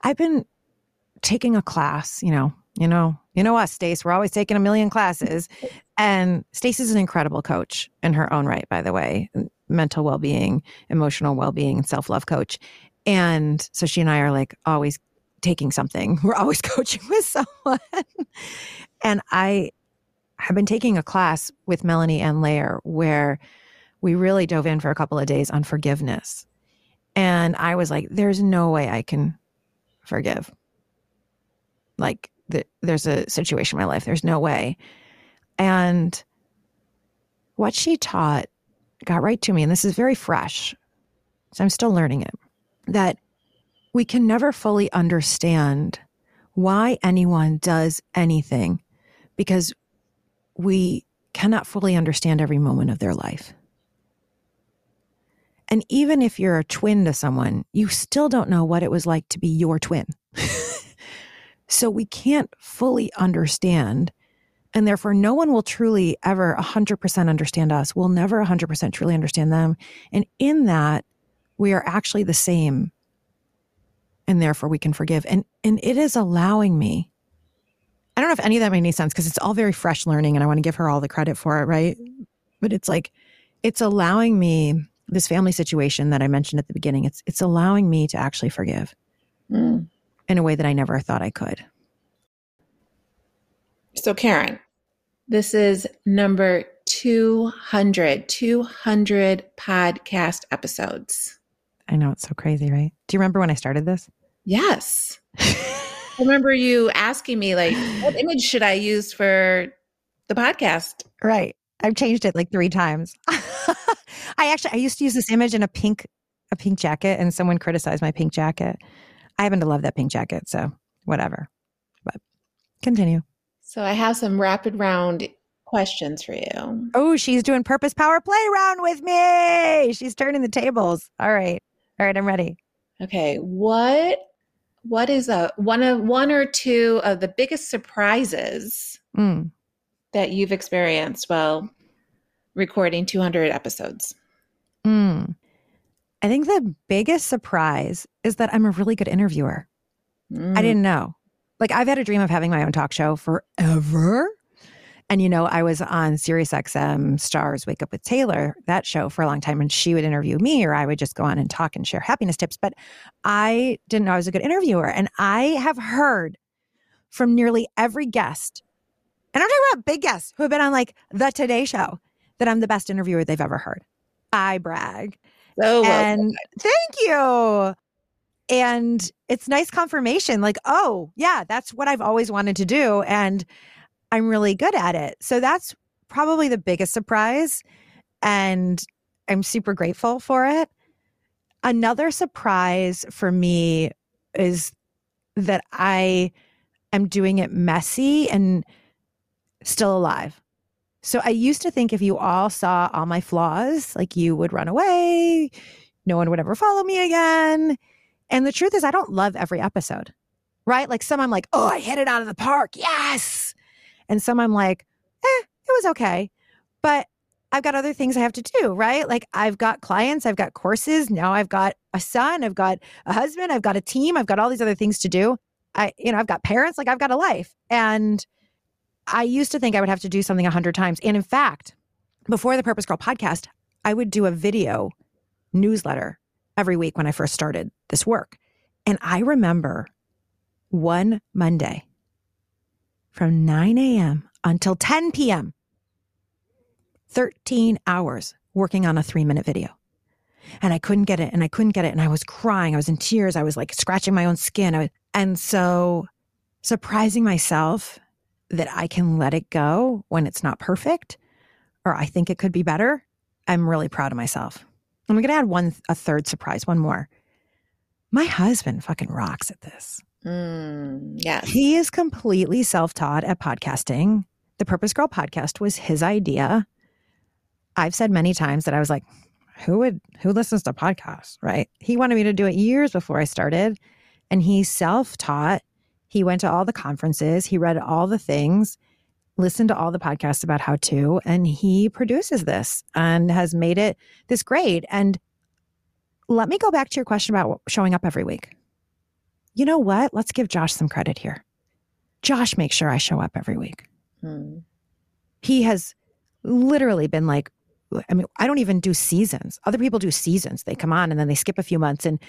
I've been taking a class, you know, you know, you know us, Stace. We're always taking a million classes. And Stace is an incredible coach in her own right, by the way, mental well being, emotional well being, self love coach. And so she and I are like always taking something. We're always coaching with someone. and I have been taking a class with Melanie Ann Layer where we really dove in for a couple of days on forgiveness. And I was like, there's no way I can forgive. Like, the, there's a situation in my life, there's no way. And what she taught got right to me. And this is very fresh. So I'm still learning it that we can never fully understand why anyone does anything because we cannot fully understand every moment of their life. And even if you're a twin to someone, you still don't know what it was like to be your twin. so we can't fully understand. And therefore, no one will truly ever 100% understand us. We'll never 100% truly understand them. And in that, we are actually the same. And therefore, we can forgive. And, and it is allowing me. I don't know if any of that made any sense because it's all very fresh learning and I want to give her all the credit for it, right? But it's like, it's allowing me this family situation that I mentioned at the beginning, it's it's allowing me to actually forgive mm. In a way that I never thought I could. So Carin, this is number 200, 200 podcast episodes. I know it's so crazy, right? Do you remember when I started this? Yes. I remember you asking me like what image should I use for the podcast? Right. I've changed it like 3 times. I actually I used to use this image in a pink a pink jacket, and someone criticized my pink jacket. I happen to love that pink jacket, so whatever. But continue. So I have some rapid round questions for you. Oh, she's doing purpose power play round with me. She's turning the tables. All right. All right, I'm ready. Okay. What what is a one of one or two of the biggest surprises mm. that you've experienced while recording 200 episodes? Mm. I think the biggest surprise is that I'm a really good interviewer. Mm. I didn't know. Like I've had a dream of having my own talk show forever. And you know, I was on SiriusXM Stars Wake Up with Taylor, that show for a long time, and she would interview me, or I would just go on and talk and share happiness tips. But I didn't know I was a good interviewer. And I have heard from nearly every guest, and I'm talking about big guests who have been on like the Today Show, that I'm the best interviewer they've ever heard. I brag. So and thank you. And it's nice confirmation like, oh, yeah, that's what I've always wanted to do. And I'm really good at it. So that's probably the biggest surprise. And I'm super grateful for it. Another surprise for me is that I am doing it messy and still alive. So I used to think if you all saw all my flaws, like you would run away, no one would ever follow me again. And the truth is, I don't love every episode, right? Like some I'm like, oh, I hit it out of the park. Yes. And some I'm like, eh, it was okay. But I've got other things I have to do, right? Like I've got clients, I've got courses. Now I've got a son, I've got a husband, I've got a team, I've got all these other things to do. I, you know, I've got parents, like I've got a life. And I used to think I would have to do something a hundred times. And in fact, before the Purpose Girl podcast, I would do a video newsletter every week when I first started this work. And I remember one Monday from 9 a.m. until 10 p.m., 13 hours working on a three minute video. And I couldn't get it and I couldn't get it. And I was crying. I was in tears. I was like scratching my own skin. Was, and so surprising myself that I can let it go when it's not perfect or I think it could be better, I'm really proud of myself. I'm going to add one, a third surprise, one more. My husband fucking rocks at this. Mm, yes. He is completely self taught at podcasting. The Purpose Girl podcast was his idea. I've said many times that I was like, who would, who listens to podcasts, right? He wanted me to do it years before I started. And he's self taught he went to all the conferences, he read all the things, listened to all the podcasts about how to, and he produces this and has made it this great. And let me go back to your question about showing up every week. You know what? Let's give Josh some credit here. Josh makes sure I show up every week. Hmm. He has literally been like, I mean, I don't even do seasons. Other people do seasons. They come on and then they skip a few months and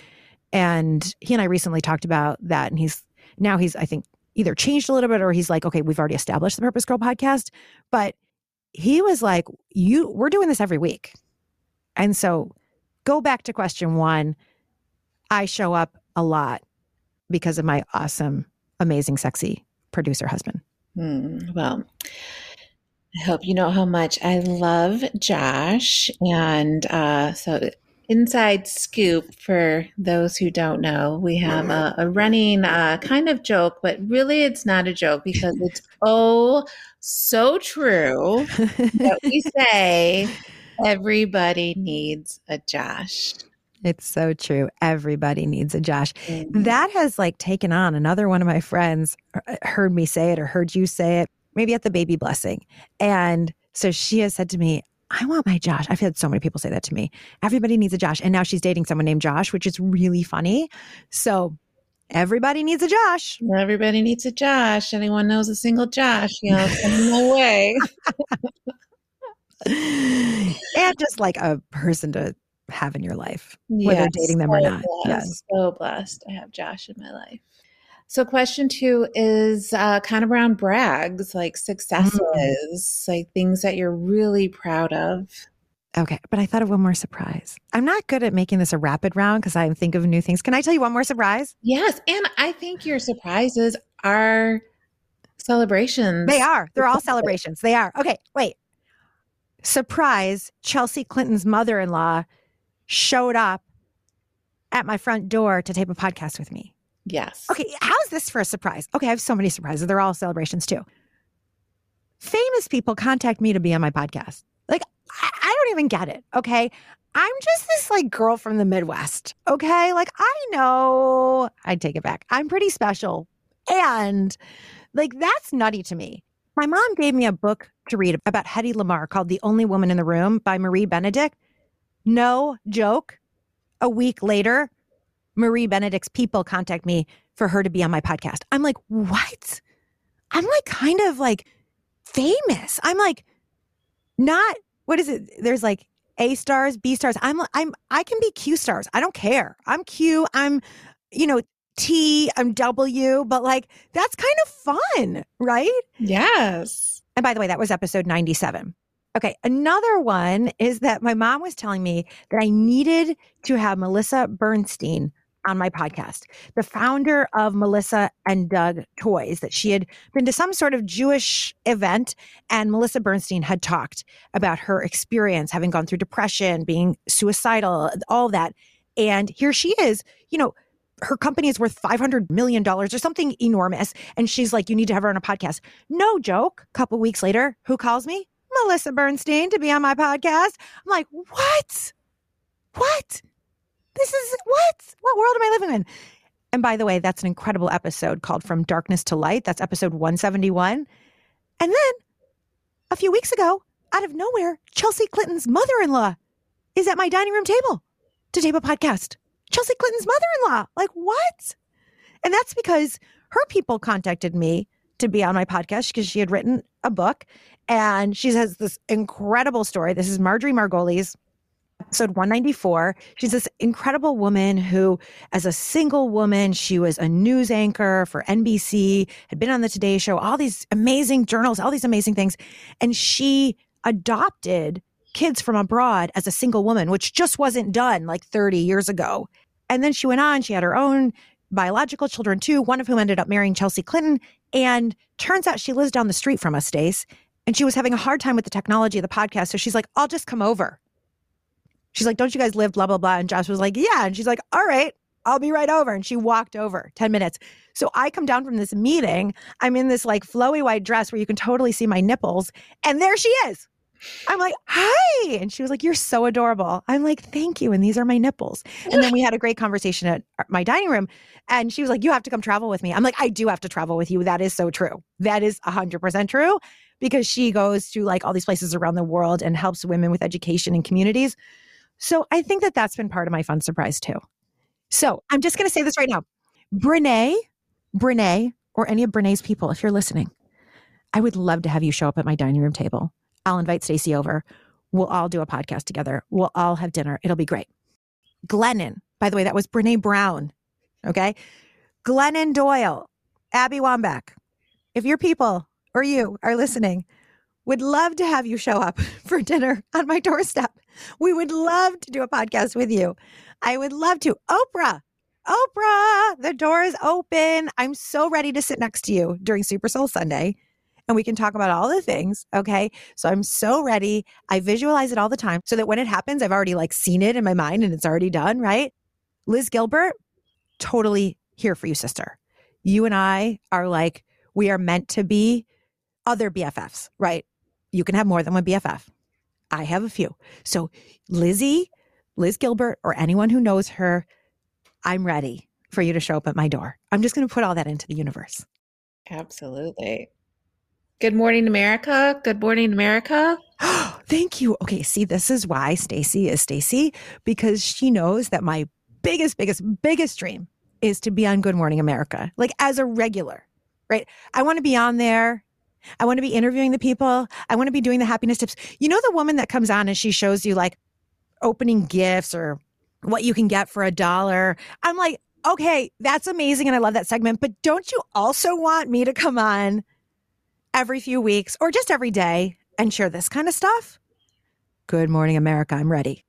and he and I recently talked about that and he's now he's, I think, either changed a little bit or he's like, okay, we've already established the Purpose Girl podcast. But he was like, you, we're doing this every week. And so go back to question one. I show up a lot because of my awesome, amazing, sexy producer husband. Hmm, well, I hope you know how much I love Josh. And uh, so inside scoop for those who don't know we have a, a running uh, kind of joke but really it's not a joke because it's oh so true that we say Everybody needs a Josh. It's so true. Everybody needs a Josh. Mm-hmm. That has like taken on another one of my friends uh, heard me say it or heard you say it, maybe at the baby blessing. And so she has said to me, I want my Josh. I've had so many people say that to me. Everybody needs a Josh. And now she's dating someone named Josh, which is really funny. So everybody needs a Josh. Everybody needs a Josh. Anyone knows a single Josh, you know, send them my way. and just like a person to have in your life, whether dating them or not. blessed, Yes. So blessed. I have Josh in my life. So, question two is uh, kind of around brags, like successes, like things that you're really proud of. Okay. But I thought of one more surprise. I'm not good at making this a rapid round because I think of new things. Can I tell you one more surprise? Yes. And I think your surprises are celebrations. They are. They're all celebrations. They are. Okay. Wait. Surprise. Chelsea Clinton's mother in law showed up at my front door to tape a podcast with me. Yes. Okay, how's this for a surprise? Okay, I have so many surprises. They're all celebrations too. Famous people contact me to be on my podcast. Like, I, I don't even get it. Okay. I'm just this like girl from the Midwest. Okay. Like, I know I take it back. I'm pretty special. And like, that's nutty to me. My mom gave me a book to read about Hedy Lamarr called The Only Woman in the Room by Marie Benedict. No joke. A week later, Marie Benedict's people contact me for her to be on my podcast. I'm like, what? I'm like kind of like famous. I'm like not what is it? There's like A stars, B stars. I'm I'm I can be Q stars. I don't care. I'm Q. I'm you know T. I'm W. But like that's kind of fun, right? Yes. And by the way, that was episode 97. Okay. Another one is that my mom was telling me that I needed to have Melissa Bernstein on my podcast, the founder of Melissa and Doug Toys, that she had been to some sort of Jewish event. And Melissa Bernstein had talked about her experience having gone through depression, being suicidal, all that. And here she is, you know, her company is worth $500 million or something enormous. And she's like, you need to have her on a podcast. No joke. A couple weeks later, who calls me? Melissa Bernstein to be on my podcast. I'm like, what? What? This is what? What world am I living in? And by the way, that's an incredible episode called From Darkness to Light. That's episode 171. And then a few weeks ago, out of nowhere, Chelsea Clinton's mother in law is at my dining room table to tape a podcast. Chelsea Clinton's mother in law. Like, what? And that's because her people contacted me to be on my podcast because she had written a book and she has this incredible story. This is Marjorie Margolies, episode 194. She's this incredible woman who, as a single woman, she was a news anchor for NBC, had been on the Today Show, all these amazing journals, all these amazing things. And she adopted kids from abroad as a single woman, which just wasn't done like 30 years ago. And then she went on, she had her own biological children too, one of whom ended up marrying Chelsea Clinton. And turns out she lives down the street from us, Stace. And she was having a hard time with the technology of the podcast. So she's like, I'll just come over. She's like, Don't you guys live blah, blah, blah? And Josh was like, Yeah. And she's like, All right, I'll be right over. And she walked over 10 minutes. So I come down from this meeting. I'm in this like flowy white dress where you can totally see my nipples. And there she is. I'm like, hi. And she was like, You're so adorable. I'm like, Thank you. And these are my nipples. And then we had a great conversation at my dining room. And she was like, You have to come travel with me. I'm like, I do have to travel with you. That is so true. That is 100% true because she goes to like all these places around the world and helps women with education and communities. So I think that that's been part of my fun surprise too. So I'm just going to say this right now. Brene, Brene, or any of Brene's people, if you're listening, I would love to have you show up at my dining room table. I'll invite Stacey over. We'll all do a podcast together. We'll all have dinner. It'll be great. Glennon, by the way, that was Brene Brown. Okay. Glennon Doyle, Abby Wambach. If your people or you are listening, would love to have you show up for dinner on my doorstep. We would love to do a podcast with you. I would love to. Oprah, Oprah, the door is open. I'm so ready to sit next to you during Super Soul Sunday and we can talk about all the things. Okay. So I'm so ready. I visualize it all the time so that when it happens, I've already like seen it in my mind and it's already done. Right. Liz Gilbert, totally here for you, sister. You and I are like, we are meant to be other BFFs, right? You can have more than one BFF. I have a few. So, Lizzie, Liz Gilbert, or anyone who knows her, I'm ready for you to show up at my door. I'm just going to put all that into the universe. Absolutely. Good morning, America. Good morning, America. Thank you. Okay, see, this is why Stacey is Stacey because she knows that my biggest, biggest, biggest dream is to be on Good Morning America, like as a regular, right? I want to be on there. I want to be interviewing the people. I want to be doing the happiness tips. You know, the woman that comes on and she shows you like opening gifts or what you can get for a dollar. I'm like, okay, that's amazing. And I love that segment. But don't you also want me to come on every few weeks or just every day and share this kind of stuff? Good morning, America. I'm ready.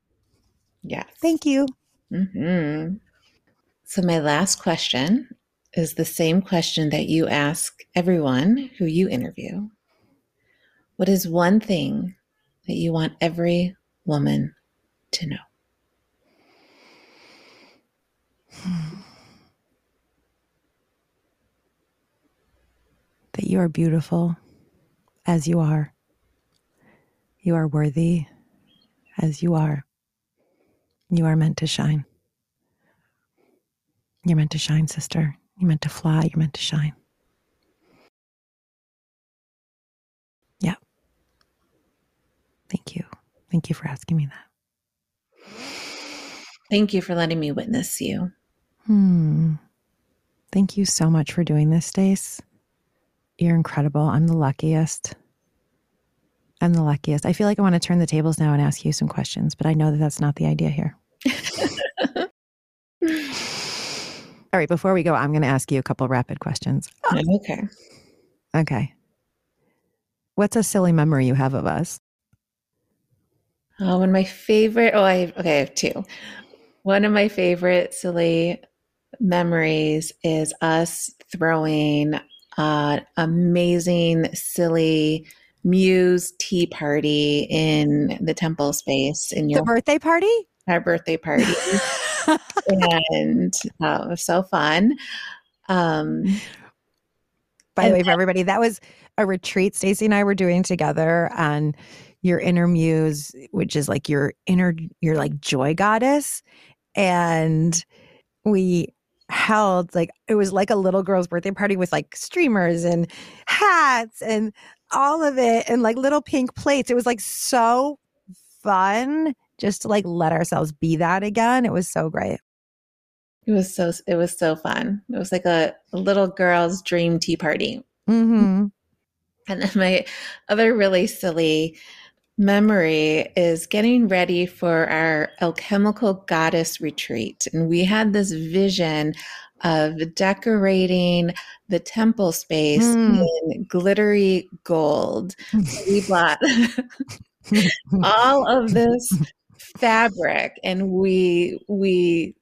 Yeah. Thank you. Mm-hmm. So, my last question is the same question that you ask everyone who you interview. What is one thing that you want every woman to know? That you are beautiful as you are. You are worthy as you are. You are meant to shine. You're meant to shine, sister. You're meant to fly. You're meant to shine. Yeah. Thank you. Thank you for asking me that. Thank you for letting me witness you. Hmm. Thank you so much for doing this, Stace. You're incredible. I'm the luckiest. I'm the luckiest. I feel like I want to turn the tables now and ask you some questions, but I know that that's not the idea here. All right, before we go, I'm going to ask you a couple rapid questions. Oh, okay. Okay. What's a silly memory you have of us? Oh, one of my favorite. Oh, I okay. I have two. One of my favorite silly memories is us throwing an amazing, silly Muse tea party in the temple space in your The birthday party? our birthday party, and uh, it was so fun. Um, By the way, for everybody, that was a retreat Stacey and I were doing together on your inner muse, which is like your inner, your like joy goddess. And we held like, it was like a little girl's birthday party with like streamers and hats and all of it and like little pink plates. It was like so fun just to like let ourselves be that again. It was so great. it was so it was so fun. It was like a, a little girl's dream tea party. hmm And then my other really silly memory is getting ready for our alchemical goddess retreat. And we had this vision of decorating the temple space Mm. in glittery gold. We bought all of this fabric and we we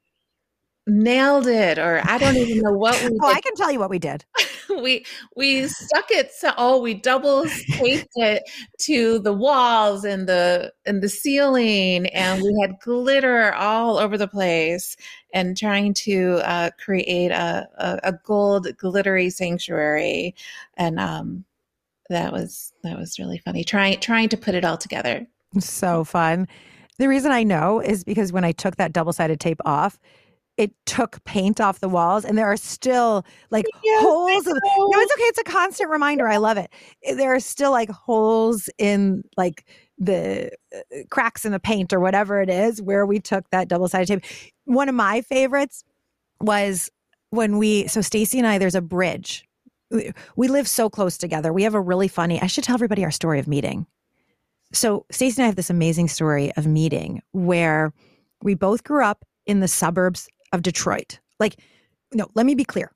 nailed it or I don't even know what we Oh, did I can tell you what we did. we we stuck it so oh we double taped it to the walls and the and the ceiling and we had glitter all over the place and trying to uh, create a, a, a gold glittery sanctuary and um that was that was really funny trying trying to put it all together So fun. The reason I know is because when I took that double sided tape off, it took paint off the walls, and there are still like Yes, holes. Of, no, it's okay. It's a constant reminder. I love it. There are still like holes in like the uh, cracks in the paint or whatever it is where we took that double sided tape. One of my favorites was when we, so Stacey and I, there's a bridge. We live so close together. We have a really funny, I should tell everybody our story of meeting. So Stacey and I have this amazing story of meeting where we both grew up in the suburbs of Detroit. Like, no, let me be clear.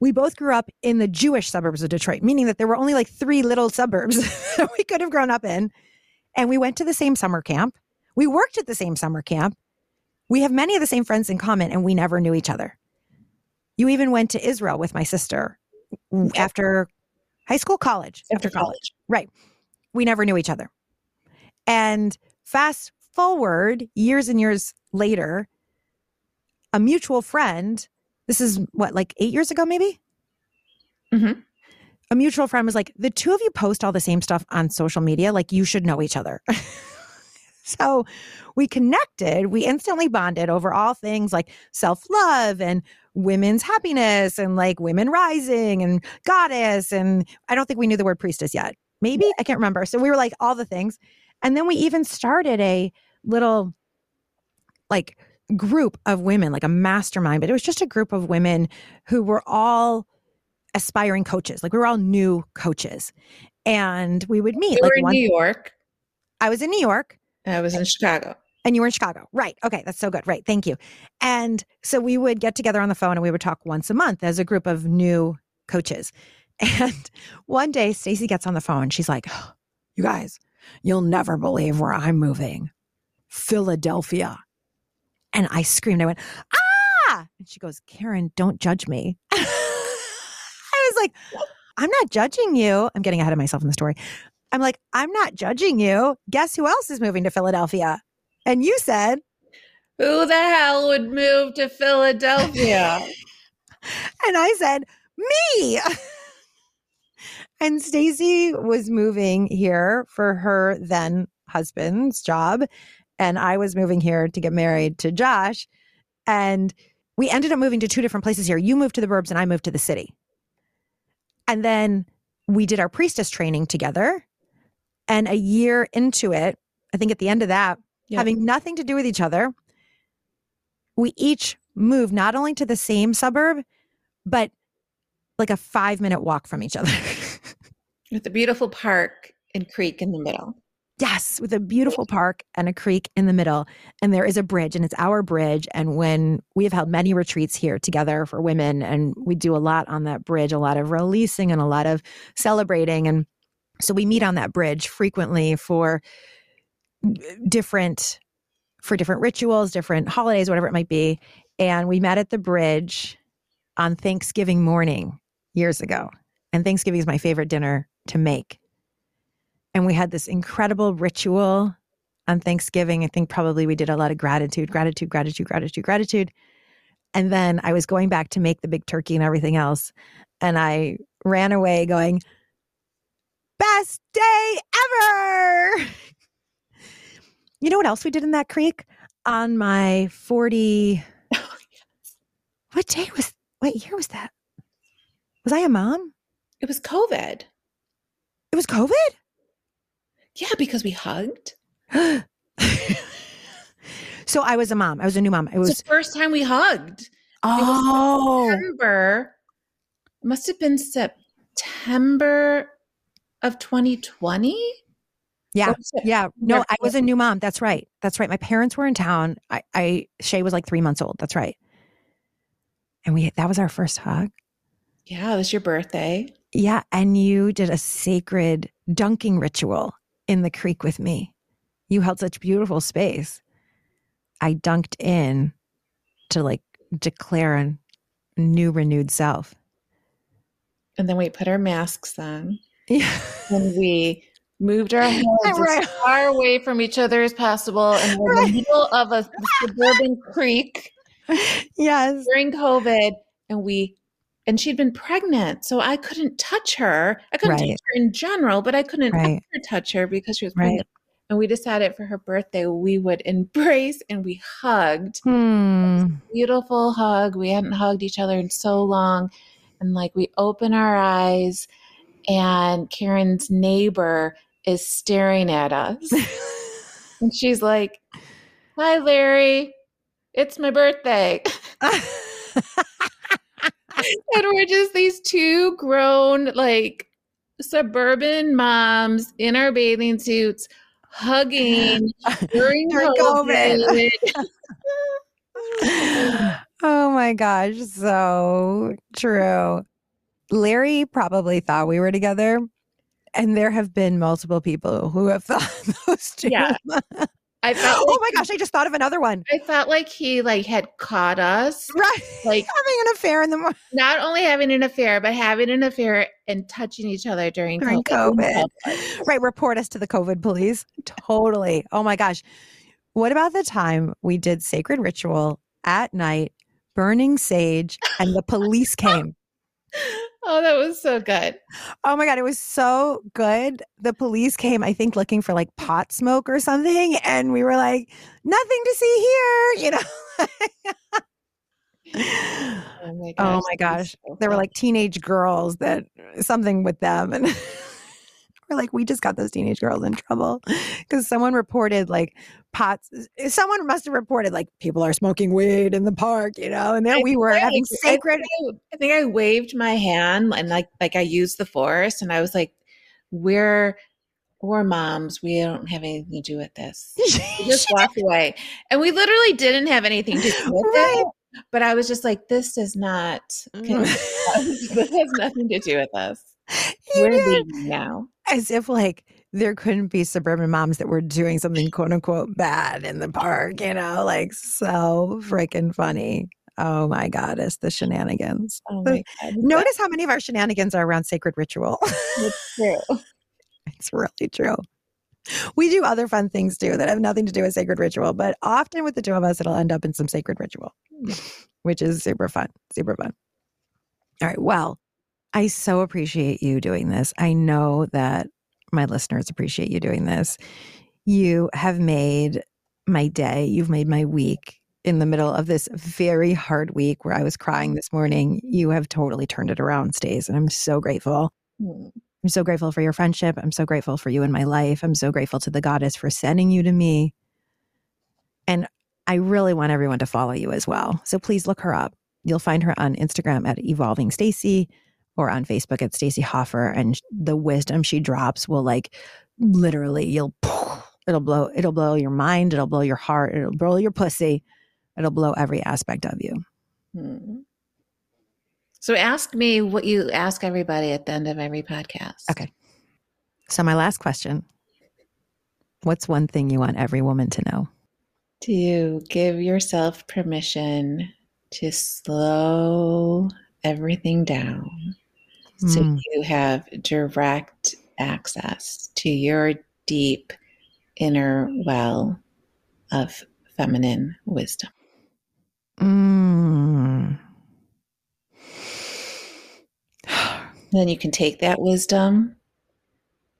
We both grew up in the Jewish suburbs of Detroit, meaning that there were only like three little suburbs that we could have grown up in. And we went to the same summer camp. We worked at the same summer camp. We have many of the same friends in common, and we never knew each other. You even went to Israel with my sister after high school, college, after college Right. We never knew each other. And fast forward years and years later, a mutual friend, this is what, like eight years ago, maybe? Mhm. A mutual friend was like, the two of you post all the same stuff on social media. Like, you should know each other. so we connected. We instantly bonded over all things like self love and women's happiness and like women rising and goddess. And I don't think we knew the word priestess yet. Maybe I can't remember. So we were like all the things. And then we even started a little like group of women, like a mastermind, but it was just a group of women who were all aspiring coaches. Like we were all new coaches. And we would meet. You like were in one- New York. I was in New York. I was in Chicago. And you were in Chicago. Right. Okay. That's so good. Right. Thank you. And so we would get together on the phone and we would talk once a month as a group of new coaches. And one day Stacey gets on the phone. She's like, "Oh, You guys, you'll never believe where I'm moving. Philadelphia. And I screamed. I went, Ah. And she goes, Carin, don't judge me. I was like, I'm not judging you. I'm getting ahead of myself in the story. I'm like, I'm not judging you. Guess who else is moving to Philadelphia? And you said, Who the hell would move to Philadelphia? and I said, me. and Stacey was moving here for her then husband's job. And I was moving here to get married to Josh. And we ended up moving to two different places here. You moved to the burbs and I moved to the city. And then we did our priestess training together. And a year into it, I think at the end of that, having nothing to do with each other, we each moved not only to the same suburb, but like a five minute walk from each other. With a beautiful park and creek in the middle. yes, with a beautiful park and a creek in the middle. And there is a bridge, and it's our bridge. And when we have held many retreats here together for women, and we do a lot on that bridge, a lot of releasing and a lot of celebrating. And so we meet on that bridge frequently for different for different rituals, different holidays, whatever it might be. And we met at the bridge on Thanksgiving morning years ago. And Thanksgiving is my favorite dinner to make. And we had this incredible ritual on Thanksgiving. I think probably we did a lot of gratitude, gratitude, gratitude, gratitude, gratitude. And then I was going back to make the big turkey and everything else. And I ran away going, best day ever. You know what else we did in that creek? On my 40. What day was, what year was that? Was I a mom? It was COVID. It was COVID? Yeah, because we hugged. so I was a mom. I was a new mom. It was, the first time we hugged. oh, September. It must have been September of 2020. yeah. Yeah. No, I was a new mom. That's right. That's right. My parents were in town. I, I, Shay was like three months old. That's right. And we, that was our first hug. Yeah, it was your birthday. Yeah. And you did a sacred dunking ritual in the creek with me. You held such beautiful space. I dunked in to like declare a new renewed self. And then we put our masks on Yeah. and we moved our heads Right. as far away from each other as possible. And we're in the middle of a suburban creek yes. during COVID. And we, and she'd been pregnant. So I couldn't touch her. I couldn't Right. touch her in general, but I couldn't Right. ever touch her because she was Right. pregnant. And we decided for her birthday, we would embrace and we hugged. Hmm. beautiful hug. We hadn't hugged each other in so long. And like we open our eyes, and Carin's neighbor is staring at us. and she's like, Hi, Larry. It's my birthday. and we're just these two grown, like suburban moms in our bathing suits hugging during. COVID. oh my gosh, so true. Larry probably thought we were together. And there have been multiple people who have thought those two. Yeah. I felt oh my gosh, I just thought of another one. I felt like he like had caught us, Right. like Having an affair in the morning. not only having an affair, but having an affair and touching each other during, During COVID. Oh right. Report us to the COVID police. Totally. Oh my gosh. What about the time we did sacred ritual at night, burning sage, and the police came? Oh, that was so good. Oh my God, it was so good. The police came, I think, looking for like pot smoke or something. And we were like, nothing to see here, you know? Oh my oh gosh. oh my gosh. so There were like teenage girls that something with them. And we're like, we just got those teenage girls in trouble because someone reported like pots. Eh, someone must have reported like people are smoking weed in the park, you know? And then I we were I- having sacred. think I, I think I waved my hand and like like I used the force and I was like, "We're we're moms. We don't have anything to do with this." We just walked away, and we literally didn't have anything to do with Right. it. But I was just like, "This does not. Mm. this has nothing to do with us. You We're did. leaving now." As if like there couldn't be suburban moms that were doing something quote unquote bad in the park, you know, like so freaking funny. Oh my God, it's the shenanigans. Oh my god! Notice how many of our shenanigans are around sacred ritual. That's true. it's really true. We do other fun things too that have nothing to do with sacred ritual, but often with the two of us, it'll end up in some sacred ritual, which is super fun. Super fun. All right. Well, I so appreciate you doing this. I know that my listeners appreciate you doing this. You have made my day, you've made my week in the middle of this very hard week where I was crying this morning. You have totally turned it around, Stace, and I'm so grateful. Hmm. I'm so grateful for your friendship. I'm so grateful for you in my life. I'm so grateful to the goddess for sending you to me. And I really want everyone to follow you as well. So please look her up. You'll find her on Instagram at Evolving Stacey or on Facebook at Stacey Hoffer. And the wisdom she drops will like literally you'll it'll blow it'll blow your mind, it'll blow your heart, it'll blow your pussy, it'll blow every aspect of you. Hmm. So ask me what you ask everybody at the end of every podcast. Okay. So my last question. What's one thing you want every woman to know? To give yourself permission to slow everything down so Mm. you have direct access to your deep inner well of feminine wisdom. Mm. Then you can take that wisdom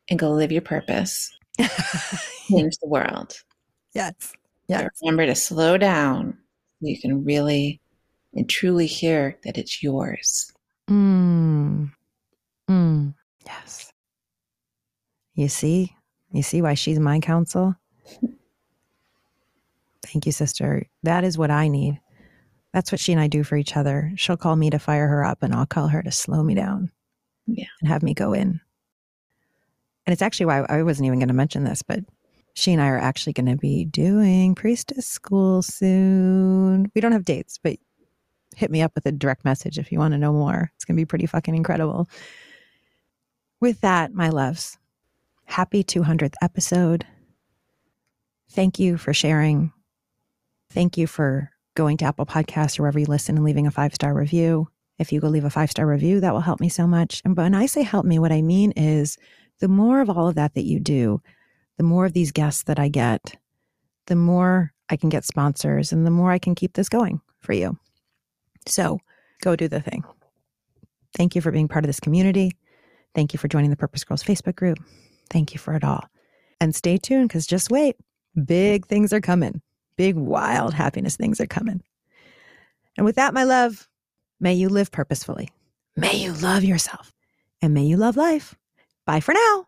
and go live your purpose, change the world. yes. But Yes. remember to slow down so you can really and truly hear that it's yours. Mm. Mm. Yes. You see? You see why she's my counsel? Thank you, sister. That is what I need. That's what she and I do for each other. She'll call me to fire her up, and I'll call her to slow me down. Yeah. And have me go in. And it's actually why I wasn't even going to mention this, but she and I are actually going to be doing priestess school soon. We don't have dates, but hit me up with a direct message if you want to know more. It's going to be pretty fucking incredible. With that, my loves, happy 200th episode. Thank you for sharing. Thank you for going to Apple Podcasts or wherever you listen and leaving a five star review. If you go leave a five star review, that will help me so much. And when I say help me, what I mean is the more of all of that that you do, the more of these guests that I get, the more I can get sponsors and the more I can keep this going for you. So go do the thing. Thank you for being part of this community. Thank you for joining the Purpose Girls Facebook group. Thank you for it all. And stay tuned because just wait, big things are coming. Big, wild happiness things are coming. And with that, my love, may you live purposefully. May you love yourself. And may you love life. Bye for now.